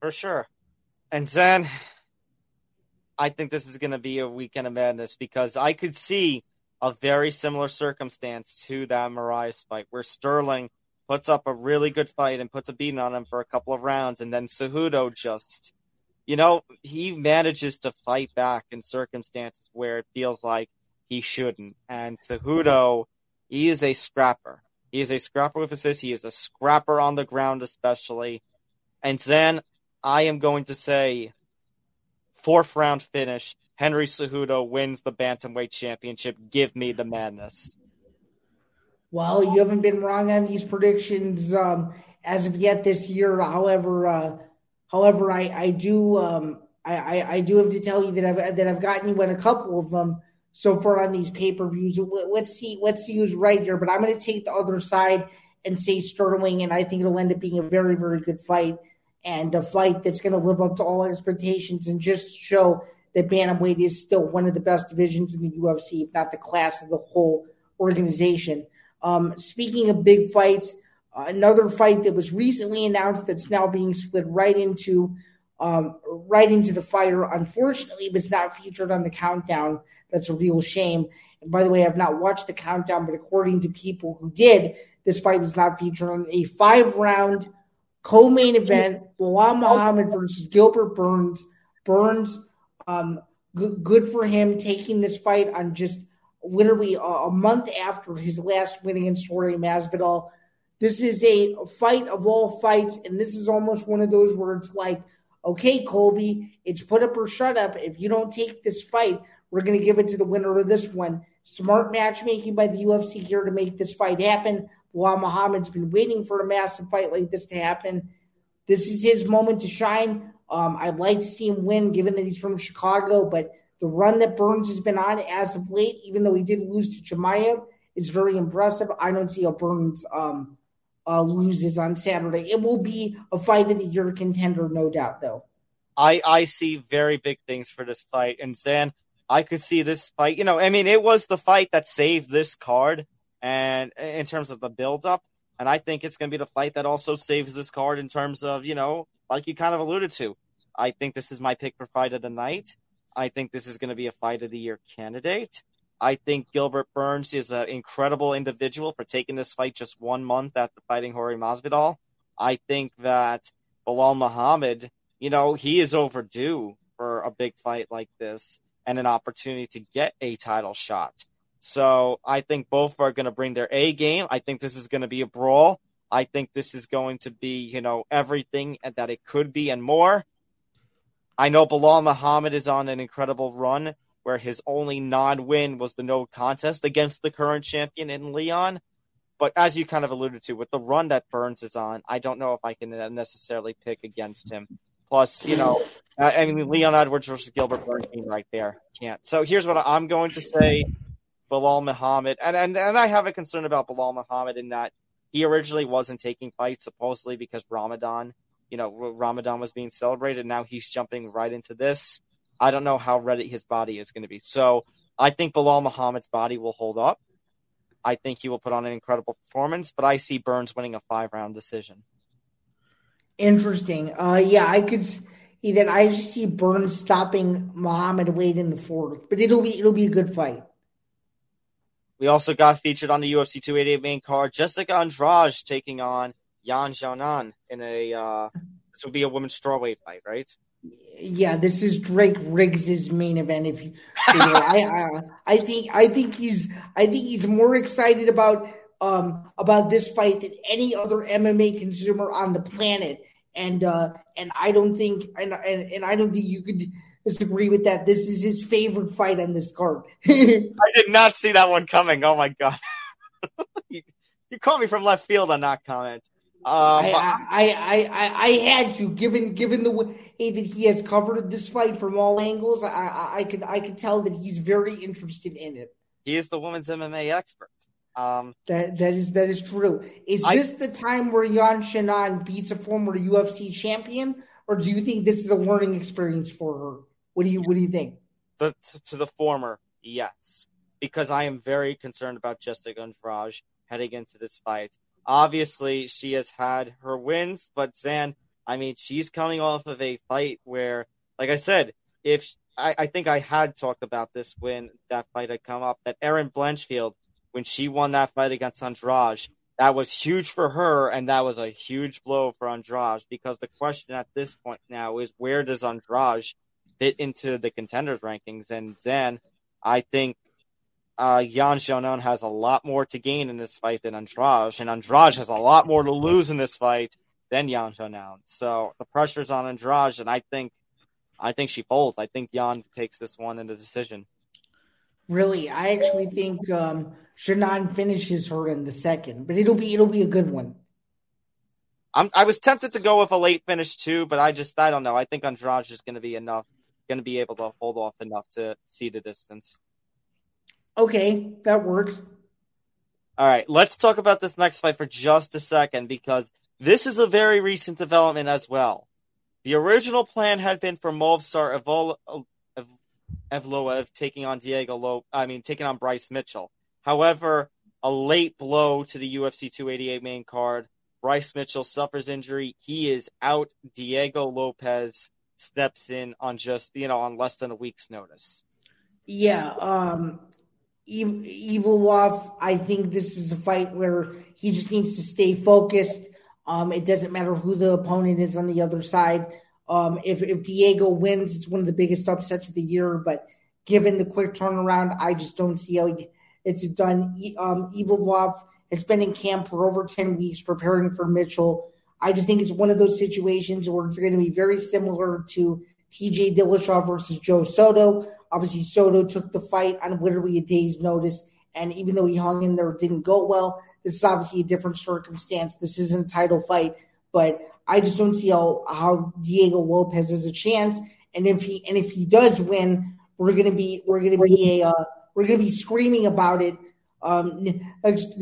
For sure. And then I think this is going to be a weekend of madness because I could see a very similar circumstance to that Moraes fight where Sterling puts up a really good fight and puts a beating on him for a couple of rounds, and then Cejudo just, you know, he manages to fight back in circumstances where it feels like he shouldn't. And Cejudo, he is a scrapper. He is a scrapper with his. He is a scrapper on the ground, especially. And then I am going to say fourth round finish. Henry Cejudo wins the bantamweight championship. Give me the madness.
Well, you haven't been wrong on these predictions um, as of yet this year. However, uh, however, I, I do um, I, I, I do have to tell you that I've that I've gotten you in a couple of them so far on these pay per views. Let's see let's see who's right here. But I'm going to take the other side and say Sterling, and I think it'll end up being a very very good fight and a fight that's going to live up to all expectations and just show that bantamweight is still one of the best divisions in the UFC, if not the class of the whole organization. Um, speaking of big fights, uh, another fight that was recently announced that's now being split right into um, right into the fire. Unfortunately, was not featured on the countdown. That's a real shame. And by the way, I've not watched the countdown, but according to people who did, this fight was not featured on a five round co-main event: Belal Muhammad versus Gilbert Burns. Burns, um, good, good for him taking this fight on just literally a, a month after his last win against Jorge Masvidal. This is a fight of all fights, and this is almost one of those words like, okay, Colby, it's put up or shut up. If you don't take this fight, we're going to give it to the winner of this one. Smart matchmaking by the UFC here to make this fight happen. Belal Muhammad's been waiting for a massive fight like this to happen. This is his moment to shine. Um, I'd like to see him win, given that he's from Chicago, but the run that Burns has been on as of late, even though he did lose to Chimaev, is very impressive. I don't see how Burns um, uh, loses on Saturday. It will be a fight of the year contender, no doubt, though.
I I see very big things for this fight, and Zain, I could see this fight. You know, I mean, it was the fight that saved this card, and in terms of the build-up, and I think it's going to be the fight that also saves this card in terms of you know, like you kind of alluded to. I think this is my pick for fight of the night. I think this is going to be a fight of the year candidate. I think Gilbert Burns is an incredible individual for taking this fight just one month after fighting Jorge Masvidal. I think that Belal Muhammad, you know, he is overdue for a big fight like this and an opportunity to get a title shot. So I think both are going to bring their A game. I think this is going to be a brawl. I think this is going to be, you know, everything that it could be and more. I know Belal Muhammad is on an incredible run where his only non win was the no contest against the current champion in Leon. But as you kind of alluded to, with the run that Burns is on, I don't know if I can necessarily pick against him. Plus, you know, I mean, Leon Edwards versus Gilbert Burns right there. Can't. So here's what I'm going to say Belal Muhammad. And, and, and I have a concern about Belal Muhammad in that he originally wasn't taking fights, supposedly because Ramadan you know Ramadan was being celebrated. Now he's jumping right into this. I don't know how ready his body is going to be. So I think Belal Muhammad's body will hold up. I think he will put on an incredible performance, but I see Burns winning a five round decision.
Interesting. Uh, yeah, I could see that. I just see Burns stopping Muhammad late in the fourth, but it'll be it'll be a good fight.
We also got featured on the UFC 288 main card. Jessica Andrade taking on Yan Xiaonan in a uh, this would be a women's strawweight fight, right?
Yeah, this is Drake Riggs's main event. If you, I, I, I think, I think he's, I think he's more excited about um about this fight than any other MMA consumer on the planet. And uh and I don't think, and and, and I don't think you could disagree with that. This is his favorite fight on this card.
I did not see that one coming. Oh my god. you, you caught me from left field on that comment.
Um, I, I, I, I, had to, given given the way that he has covered this fight from all angles. I, I, I could I could tell that he's very interested in it.
He is the women's MMA expert. Um,
That that is that is true. Is
I-
this the time where Yan Xiaonan beats a former UFC champion, or do you think this is a learning experience for her? What do you What do you think?
the, to, the former, yes, because I am very concerned about Jessica Andrade heading into this fight. Obviously, she has had her wins, but Zain, I mean, she's coming off of a fight where, like I said, if I, I think I had talked about this when that fight had come up, that Erin Blanchfield, when she won that fight against Andrade, that was huge for her, and that was a huge blow for Andrade because the question at this point now is where does Andrade fit into the contenders rankings? And Zain, I think uh, Yan Xiaonan has a lot more to gain in this fight than Andrade, and Andrade has a lot more to lose in this fight than Yan Xiaonan. So the pressure's on Andrade, and I think, I think she folds. I think Yan takes this one in the decision.
Really, I actually think um, Xiaonan finishes her in the second, but it'll be it'll be a good one.
I'm, I was tempted to go with a late finish too, but I just, I don't know. I think Andrade is going to be enough, going to be able to hold off enough to see the distance.
Okay, that works.
All right, let's talk about this next fight for just a second because this is a very recent development as well. The original plan had been for Movsar Evol- Ev- Evloev taking on Diego Lo, I mean taking on Bryce Mitchell. However, a late blow to the UFC 288 main card. Bryce Mitchell suffers injury. He is out. Diego Lopez steps in on just you know on less than a week's notice.
Yeah, um, Ev- Evloev. I think this is a fight where he just needs to stay focused. Um, it doesn't matter who the opponent is on the other side. Um, if if Diego wins, it's one of the biggest upsets of the year. But given the quick turnaround, I just don't see how he, it's done. Um, Evloev has been in camp for over ten weeks preparing for Mitchell. I just think it's one of those situations where it's going to be very similar to TJ Dillashaw versus Joe Soto. Obviously, Soto took the fight on literally a day's notice, and even though he hung in there, didn't go well. This is obviously a different circumstance. This isn't a title fight, but I just don't see how, how Diego Lopez has a chance. And if he and if he does win, we're gonna be we're gonna be a uh, we're gonna be screaming about it um, next,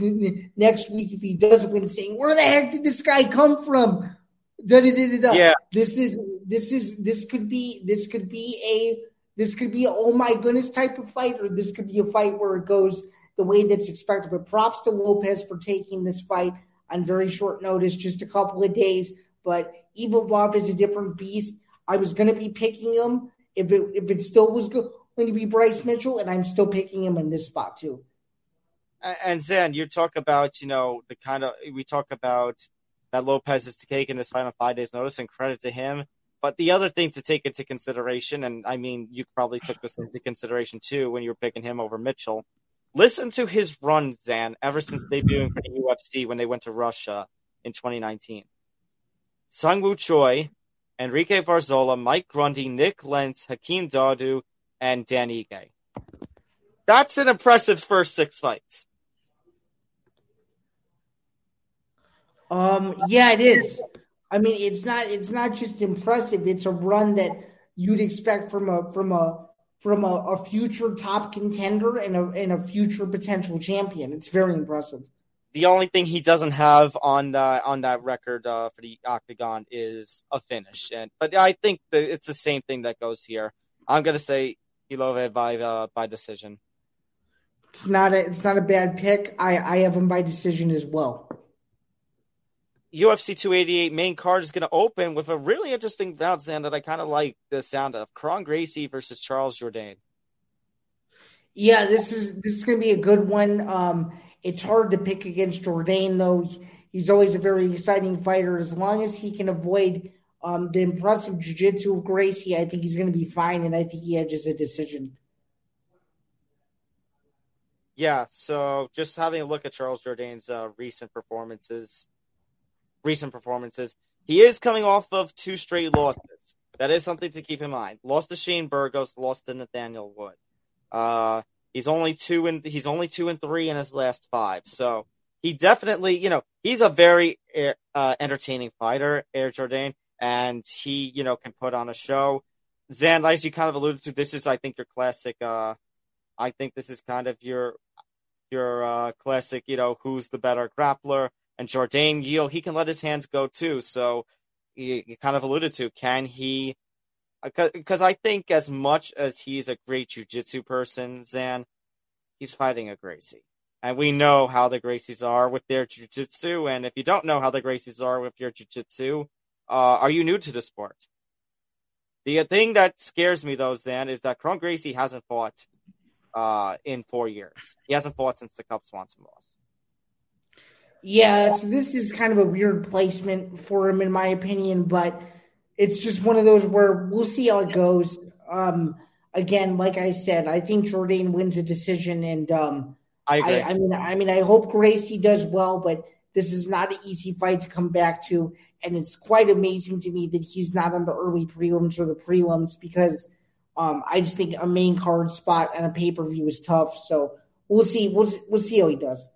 next week if he does win, saying where the heck did this guy come from? Da, da, da, da.
Yeah.
This is this is this could be this could be a this could be a oh my goodness type of fight, or this could be a fight where it goes the way that's expected. But props to Lopez for taking this fight on very short notice, just a couple of days. But Evil Bob is a different beast. I was going to be picking him if it if it still was going to be Bryce Mitchell, and I'm still picking him in this spot too.
And Zain, you talk about, you know, the kind of we talk about that Lopez is taking this on five days' notice, and credit to him. But the other thing to take into consideration, and I mean, you probably took this into consideration too when you were picking him over Mitchell. Listen to his run, Zain, ever since debuting for the UFC when they went to Russia in 2019. Sung Woo Choi, Enrique Barzola, Mike Grundy, Nik Lentz, Hakeem Dawodu, and Dan Ige. That's an impressive first six fights.
Um, yeah, it is. I mean, it's not it's not just impressive. It's a run that you'd expect from a from a from a, a future top contender and a and a future potential champion. It's very impressive.
The only thing he doesn't have on the, on that record uh, for the octagon is a finish, and but I think that it's the same thing that goes here. I'm gonna say Ilove by uh, by decision.
It's not a it's not a bad pick. I I have him by decision as well.
UFC 288 main card is going to open with a really interesting bout, Zain, that I kind of like the sound of. Kron Gracie versus Charles Jourdain.
Yeah, this is this is going to be a good one. Um, it's hard to pick against Jourdain though. He's always a very exciting fighter. As long as he can avoid um, the impressive jiu-jitsu of Gracie, I think he's going to be fine, and I think he edges a decision.
Yeah, so just having a look at Charles Jourdain's uh, recent performances, recent performances, he is coming off of two straight losses. That is something to keep in mind. Lost to Shane Burgos, lost to Nathaniel Wood. Uh, he's only two and he's only two and three in his last five. So he definitely, you know, he's a very uh, entertaining fighter, Air Jourdain, and he, you know, can put on a show. Zain, as you kind of alluded to, this is, I think, your classic. Uh, I think this is kind of your your uh, classic, you know, who's the better grappler. And Jourdain, you know, he can let his hands go too. So you, you kind of alluded to, can he? Because I think as much as he's a great jujitsu person, Zain, he's fighting a Gracie. And we know how the Gracies are with their jujitsu. And if you don't know how the Gracies are with your jujitsu, uh, are you new to the sport? The thing that scares me though, Zain, is that Kron Gracie hasn't fought uh, in four years. He hasn't fought since the Cub Swanson loss.
Yeah, so this is kind of a weird placement for him, in my opinion, but it's just one of those where we'll see how it goes. Um, again, like I said, I think Jourdain wins a decision, and um,
I agree.
I, I mean, I mean, I hope Gracie does well, but this is not an easy fight to come back to, and it's quite amazing to me that he's not on the early prelims or the prelims because um, I just think a main card spot and a pay per view is tough. So we'll see. We'll we'll see how he does.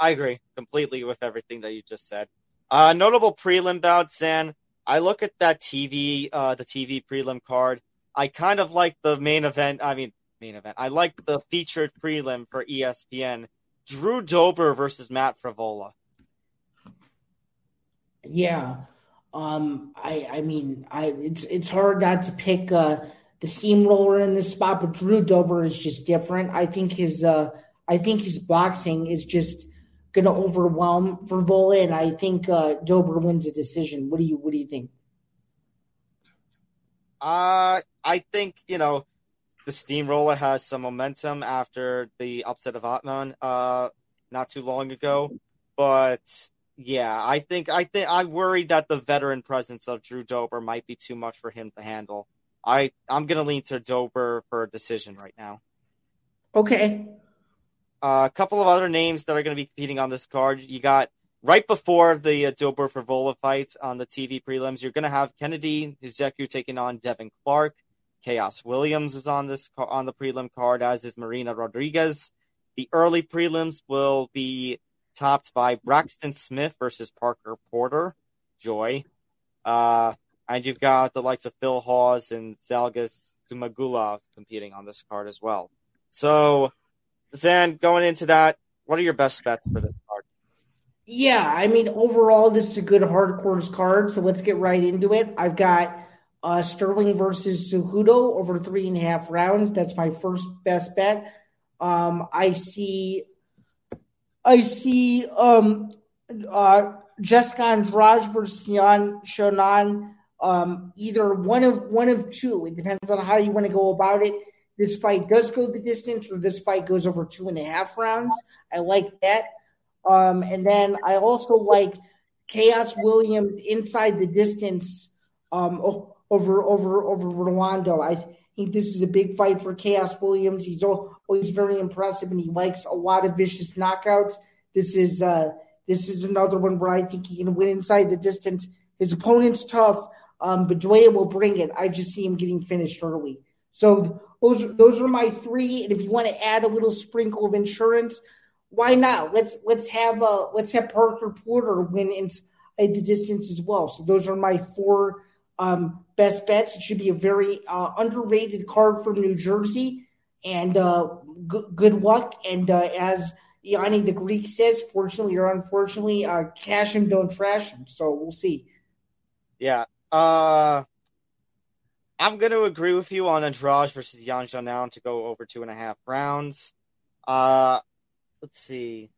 I agree completely with everything that you just said. Uh, notable prelim bouts, Zain. I look at that TV, uh, the TV prelim card. I kind of like the main event. I mean, main event. I like the featured prelim for ESPN. Drew Dober versus Matt Frevola.
Yeah. Um, I I mean, I it's it's hard not to pick uh, the steamroller in this spot, but Drew Dober is just different. I think his uh, I think his boxing is just going to overwhelm Frevola, and I think uh, Dober wins a decision. What do you What do you think?
Uh, I think, you know, the steamroller has some momentum after the upset of Ottman uh, not too long ago. But yeah, I think I think I'm worried that the veteran presence of Drew Dober might be too much for him to handle. I I'm gonna lean to Dober for a decision right now.
Okay.
Uh, a couple of other names that are going to be competing on this card. You got right before the uh, Dober fight on the TV prelims. You're going to have Kennedy Nzechukwu taking on Devin Clark. Khaos Williams is on this on the prelim card, as is Marina Rodriguez. The early prelims will be topped by Braxton Smith versus Parker Porter. Joy. Uh, and you've got the likes of Phil Hawes and Zhalgas Zhumagulov competing on this card as well. So, Zain, going into that, what are your best bets for this card?
Yeah, I mean, overall, this is a good hardcore card. So let's get right into it. I've got uh, Sterling versus Cejudo over three and a half rounds. That's my first best bet. Um, I see, I see, um, uh, Jessica Andrade versus Yan Xiaonan. Um, either one of one of two. It depends on how you want to go about it. This fight does go the distance, or this fight goes over two and a half rounds. I like that. Um, and then I also like Khaos Williams inside the distance um, over over over Rolando. I think this is a big fight for Khaos Williams. He's always very impressive, and he likes a lot of vicious knockouts. This is uh, this is another one where I think he can win inside the distance. His opponent's tough, um, but Dwayne will bring it. I just see him getting finished early. So those those are my three. And if you want to add a little sprinkle of insurance, why not? Let's let's have a let's have Parker Porter win inside the distance as well. So those are my four um, best bets. It should be a very uh, underrated card from New Jersey, and uh, g- good luck. And uh, as Yanni the Greek says, fortunately or unfortunately, uh, cash him, don't trash him. So we'll see.
Yeah. Uh, I'm going to agree with you on Andrade versus Yan Xiaonan to go over two and a half rounds. Uh, let's see.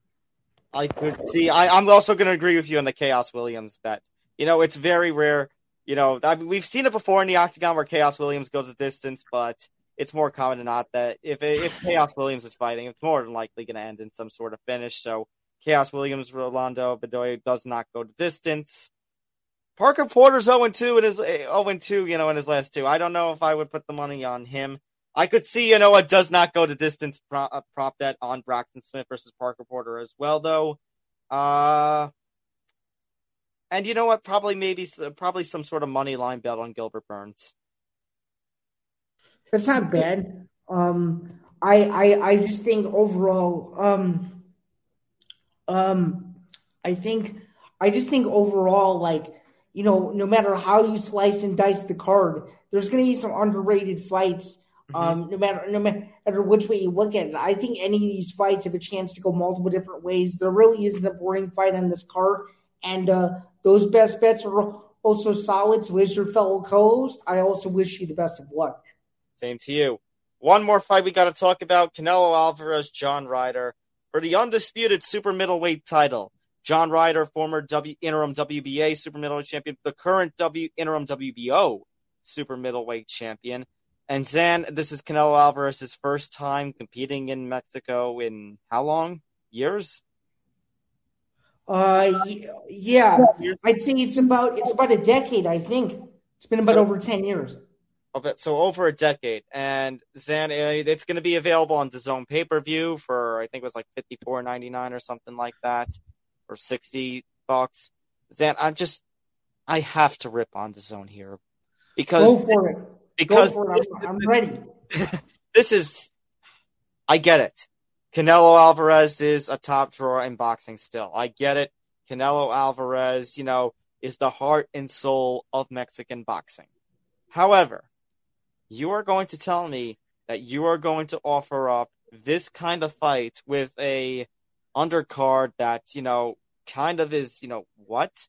I could see. I, I'm also going to agree with you on the Khaos Williams bet. You know, it's very rare. You know, I we've seen it before in the octagon where Khaos Williams goes the distance, but it's more common than not that if if Khaos Williams is fighting, it's more than likely going to end in some sort of finish. So Khaos Williams, Rolando Bedoya does not go the distance. Parker Porter's 0 2 in his 0 2, you know, in his last two. I don't know if I would put the money on him. I could see, you know, it does not go to distance prop, uh, prop bet on Braxton Smith versus Parker Porter as well, though. Uh, and you know what? Probably maybe probably some sort of money line bet on Gilbert Burns.
That's not bad. Um, I, I I just think overall, um, um, I think I just think overall, like you know, no matter how you slice and dice the card, there's going to be some underrated fights Um, no matter no matter which way you look at it, I think any of these fights have a chance to go multiple different ways. There really isn't a boring fight on this card, and uh, those best bets are also solid. So, as your fellow co-host, I also wish you the best of luck.
Same to you. One more fight we got to talk about: Canelo Alvarez, John Ryder for the undisputed super middleweight title. John Ryder, former w, interim WBA super middleweight champion, the current W interim WBO super middleweight champion. And Zain, this is Canelo Alvarez's first time competing in Mexico in how long? Years?
Uh, yeah, I'd say it's about it's about a decade. I think it's been about over ten years.
It, so over a decade. And Zain, uh, it's going to be available on the Zone pay per view for I think it was like fifty four ninety nine or something like that, or sixty bucks. Zain, I'm just I have to rip on the Zone here because
Go for it.
because
Go for
this,
it. I'm, I'm ready.
this is I get it. Canelo Alvarez is a top drawer in boxing still. I get it. Canelo Alvarez, you know, is the heart and soul of Mexican boxing. However, you are going to tell me that you are going to offer up this kind of fight with a undercard that, you know, kind of is, you know, what?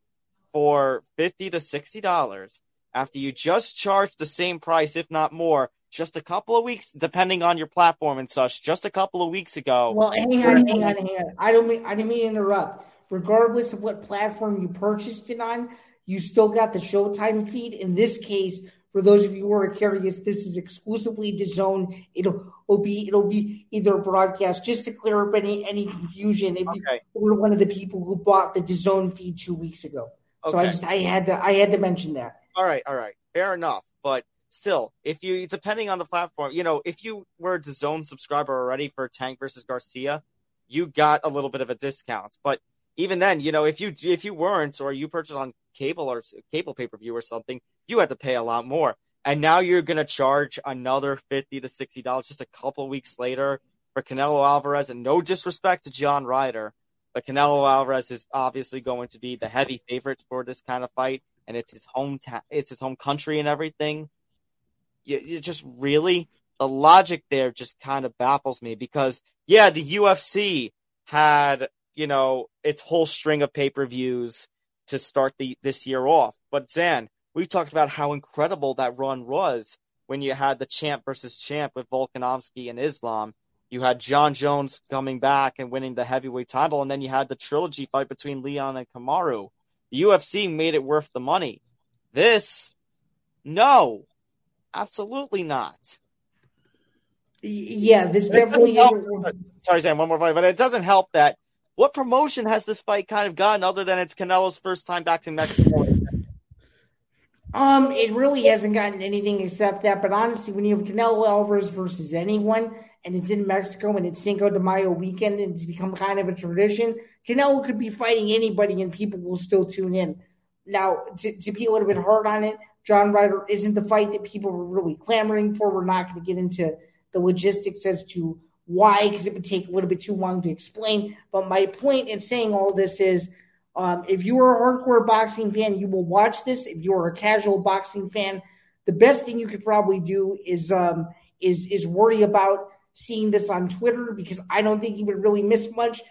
For 50 to 60 dollars after you just charged the same price if not more just a couple of weeks depending on your platform and such just a couple of weeks ago.
Well, hang on, hang on, hang on. I don't mean I didn't mean to interrupt. Regardless of what platform you purchased it on, you still got the Showtime feed. In this case, for those of you who are curious, this is exclusively DAZN. It'll, it'll be it'll be either broadcast just to clear up any any confusion. If you were one of the people who bought the DAZN feed two weeks ago, so I just I had to I had to mention that.
All right, all right, fair enough. But still, if you depending on the platform, you know, if you were a zone subscriber already for Tank versus Garcia, you got a little bit of a discount. But even then, you know, if you if you weren't or you purchased on cable or cable pay per view or something, you had to pay a lot more. And now you're gonna charge another fifty to sixty dollars just a couple weeks later for Canelo Alvarez. And no disrespect to John Ryder, but Canelo Alvarez is obviously going to be the heavy favorite for this kind of fight, and it's his hometown, it's his home country, and everything. You, you just really the logic there just kind of baffles me because yeah, the UFC had you know its whole string of pay per views to start the this year off, but Zain, we've talked about how incredible that run was when you had the champ versus champ with Volkanovski and Islam. You had Jon Jones coming back and winning the heavyweight title, and then you had the trilogy fight between Leon and Kamaru. The UFC made it worth the money. This, no, absolutely not.
Yeah, this definitely.
Sorry, Sam, one more fight, but it doesn't help that. What promotion has this fight kind of gotten other than it's Canelo's first time back to Mexico?
Um, it really hasn't gotten anything except that. But honestly, when you have Canelo Alvarez versus anyone, and it's in Mexico and it's Cinco de Mayo weekend, and it's become kind of a tradition, Canelo could be fighting anybody, and people will still tune in. Now, to, to be a little bit hard on it, John Ryder isn't the fight that people were really clamoring for. We're not going to get into the logistics as to why, because it would take a little bit too long to explain. But my point in saying all this is um, if you are a hardcore boxing fan, you will watch this. If you are a casual boxing fan, the best thing you could probably do is um, is is worry about seeing this on Twitter because I don't think you would really miss much.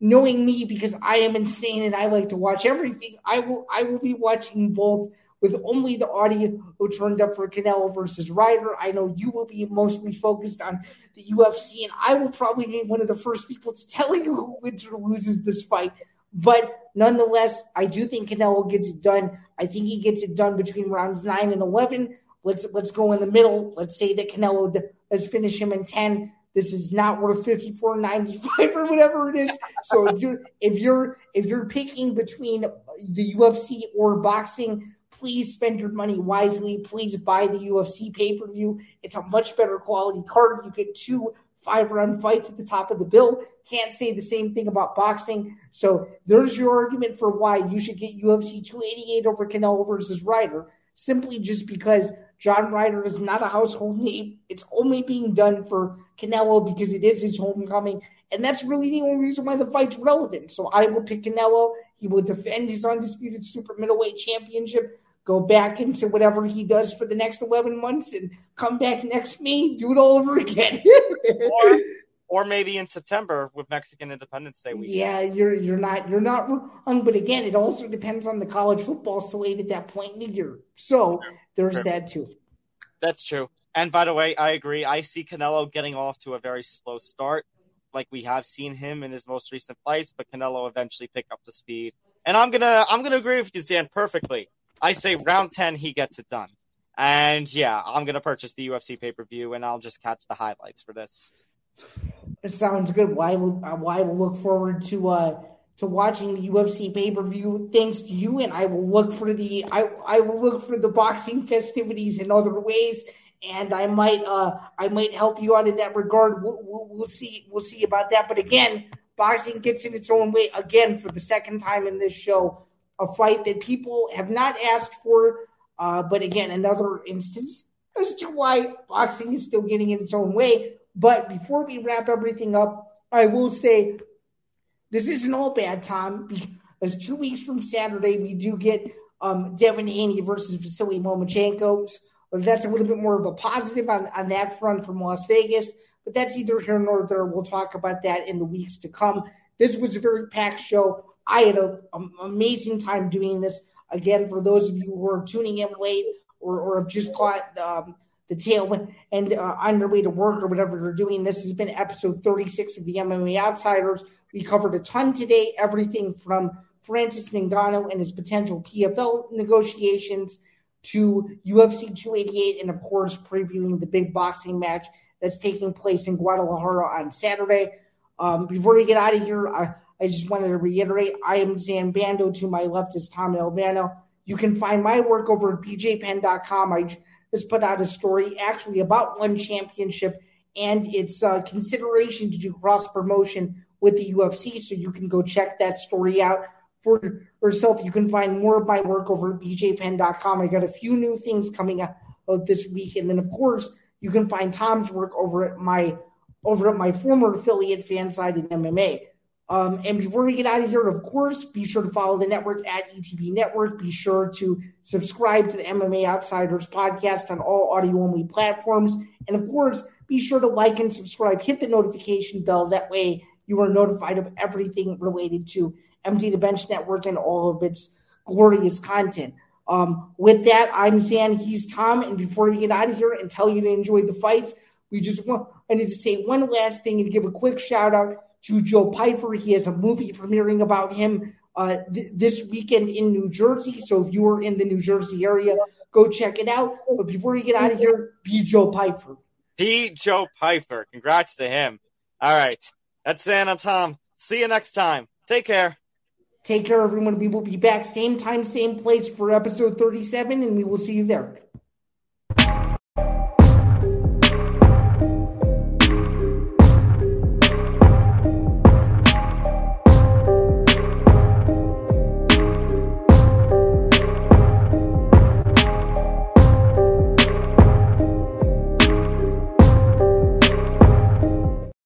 Knowing me, because I am insane and I like to watch everything, I will I will be watching both with only the audio who turned up for Canelo versus Ryder. I know you will be mostly focused on the UFC, and I will probably be one of the first people to tell you who wins or loses this fight. But nonetheless, I do think Canelo gets it done. I think he gets it done between rounds nine and eleven. Let's let's go in the middle. Let's say that Canelo does finish him in ten. This is not worth fifty four ninety five or whatever it is. So if you're if you're if you're picking between the UFC or boxing, please spend your money wisely. Please buy the UFC pay per view. It's a much better quality card. You get two five round fights at the top of the bill. Can't say the same thing about boxing. So there's your argument for why you should get UFC 288 over Canelo versus Ryder. Simply just because John Ryder is not a household name. It's only being done for Canelo because it is his homecoming. And that's really the only reason why the fight's relevant. So I will pick Canelo. He will defend his undisputed super middleweight championship go back into whatever he does for the next 11 months and come back next May, do it all over again.
or, or maybe in September with Mexican Independence Day week.
yeah, you're you're not you're not wrong, but again, it also depends on the college football slate at that point in the year. So there's that too.
That's true. And by the way, I agree. I see Canelo getting off to a very slow start, like we have seen him in his most recent fights, but Canelo eventually pick up the speed. And I'm gonna I'm gonna agree with you, Zain, perfectly. I say round ten he gets it done. And yeah, I'm gonna purchase the UFC pay per view and I'll just catch the highlights for this.
It sounds good. Why will, uh, I will look forward to uh, to watching the UFC pay per view. Thanks to you, and I will look for the I I will look for the boxing festivities in other ways, and I might uh I might help you out in that regard. We'll, we'll, we'll see we'll see about that. But again, boxing gets in its own way again for the second time in this show. A fight that people have not asked for, uh, but again, another instance as to why boxing is still getting in its own way. But before we wrap everything up, I will say this isn't all bad, Tom, because two weeks from Saturday, we do get um, Devin Haney versus Vasily Lomachenko. So that's a little bit more of a positive on, on that front from Las Vegas, but that's either here nor there. We'll talk about that in the weeks to come. This was a very packed show. I had an amazing time doing this. Again, for those of you who are tuning in late or, or have just caught um, the tail and uh, on your way to work or whatever you're doing, this has been episode 36 of the MMA Outsiders. We covered a ton today, everything from Francis Ngannou and his potential PFL negotiations to UFC 288, and of course, previewing the big boxing match that's taking place in Guadalajara on Saturday. Um, before we get out of here, I, I just wanted to reiterate I am Zain Bando. To my left is Tom Albano. You can find my work over at bjpenn.com. I just put out a story actually about one championship and its uh, consideration to do cross promotion with the UFC. So you can go check that story out for yourself. You can find more of my work over at bjpenn.com. I got a few new things coming out this week. And then, of course, you can find Tom's work over at my over at my former affiliate Fanside in MMA. Um, and before we get out of here, of course, be sure to follow the network at ETB Network. Be sure to subscribe to the MMA Outsiders podcast on all audio only platforms. And of course, be sure to like and subscribe. Hit the notification bell. That way, you are notified of everything related to Empty the Bench Network and all of its glorious content. Um, with that, I'm Zain. He's Tom. And before we get out of here and tell you to enjoy the fights, we just want I need to say one last thing and give a quick shout out to Joe Piper. He has a movie premiering about him uh, th- this weekend in New Jersey. So if you are in the New Jersey area, go check it out. But before you get out of here, be Joe Piper.
Be Joe Piper. Congrats to him. All right. That's Santa Tom. See you next time. Take care.
Take care, everyone. We will be back same time, same place for episode 37, and we will see you there.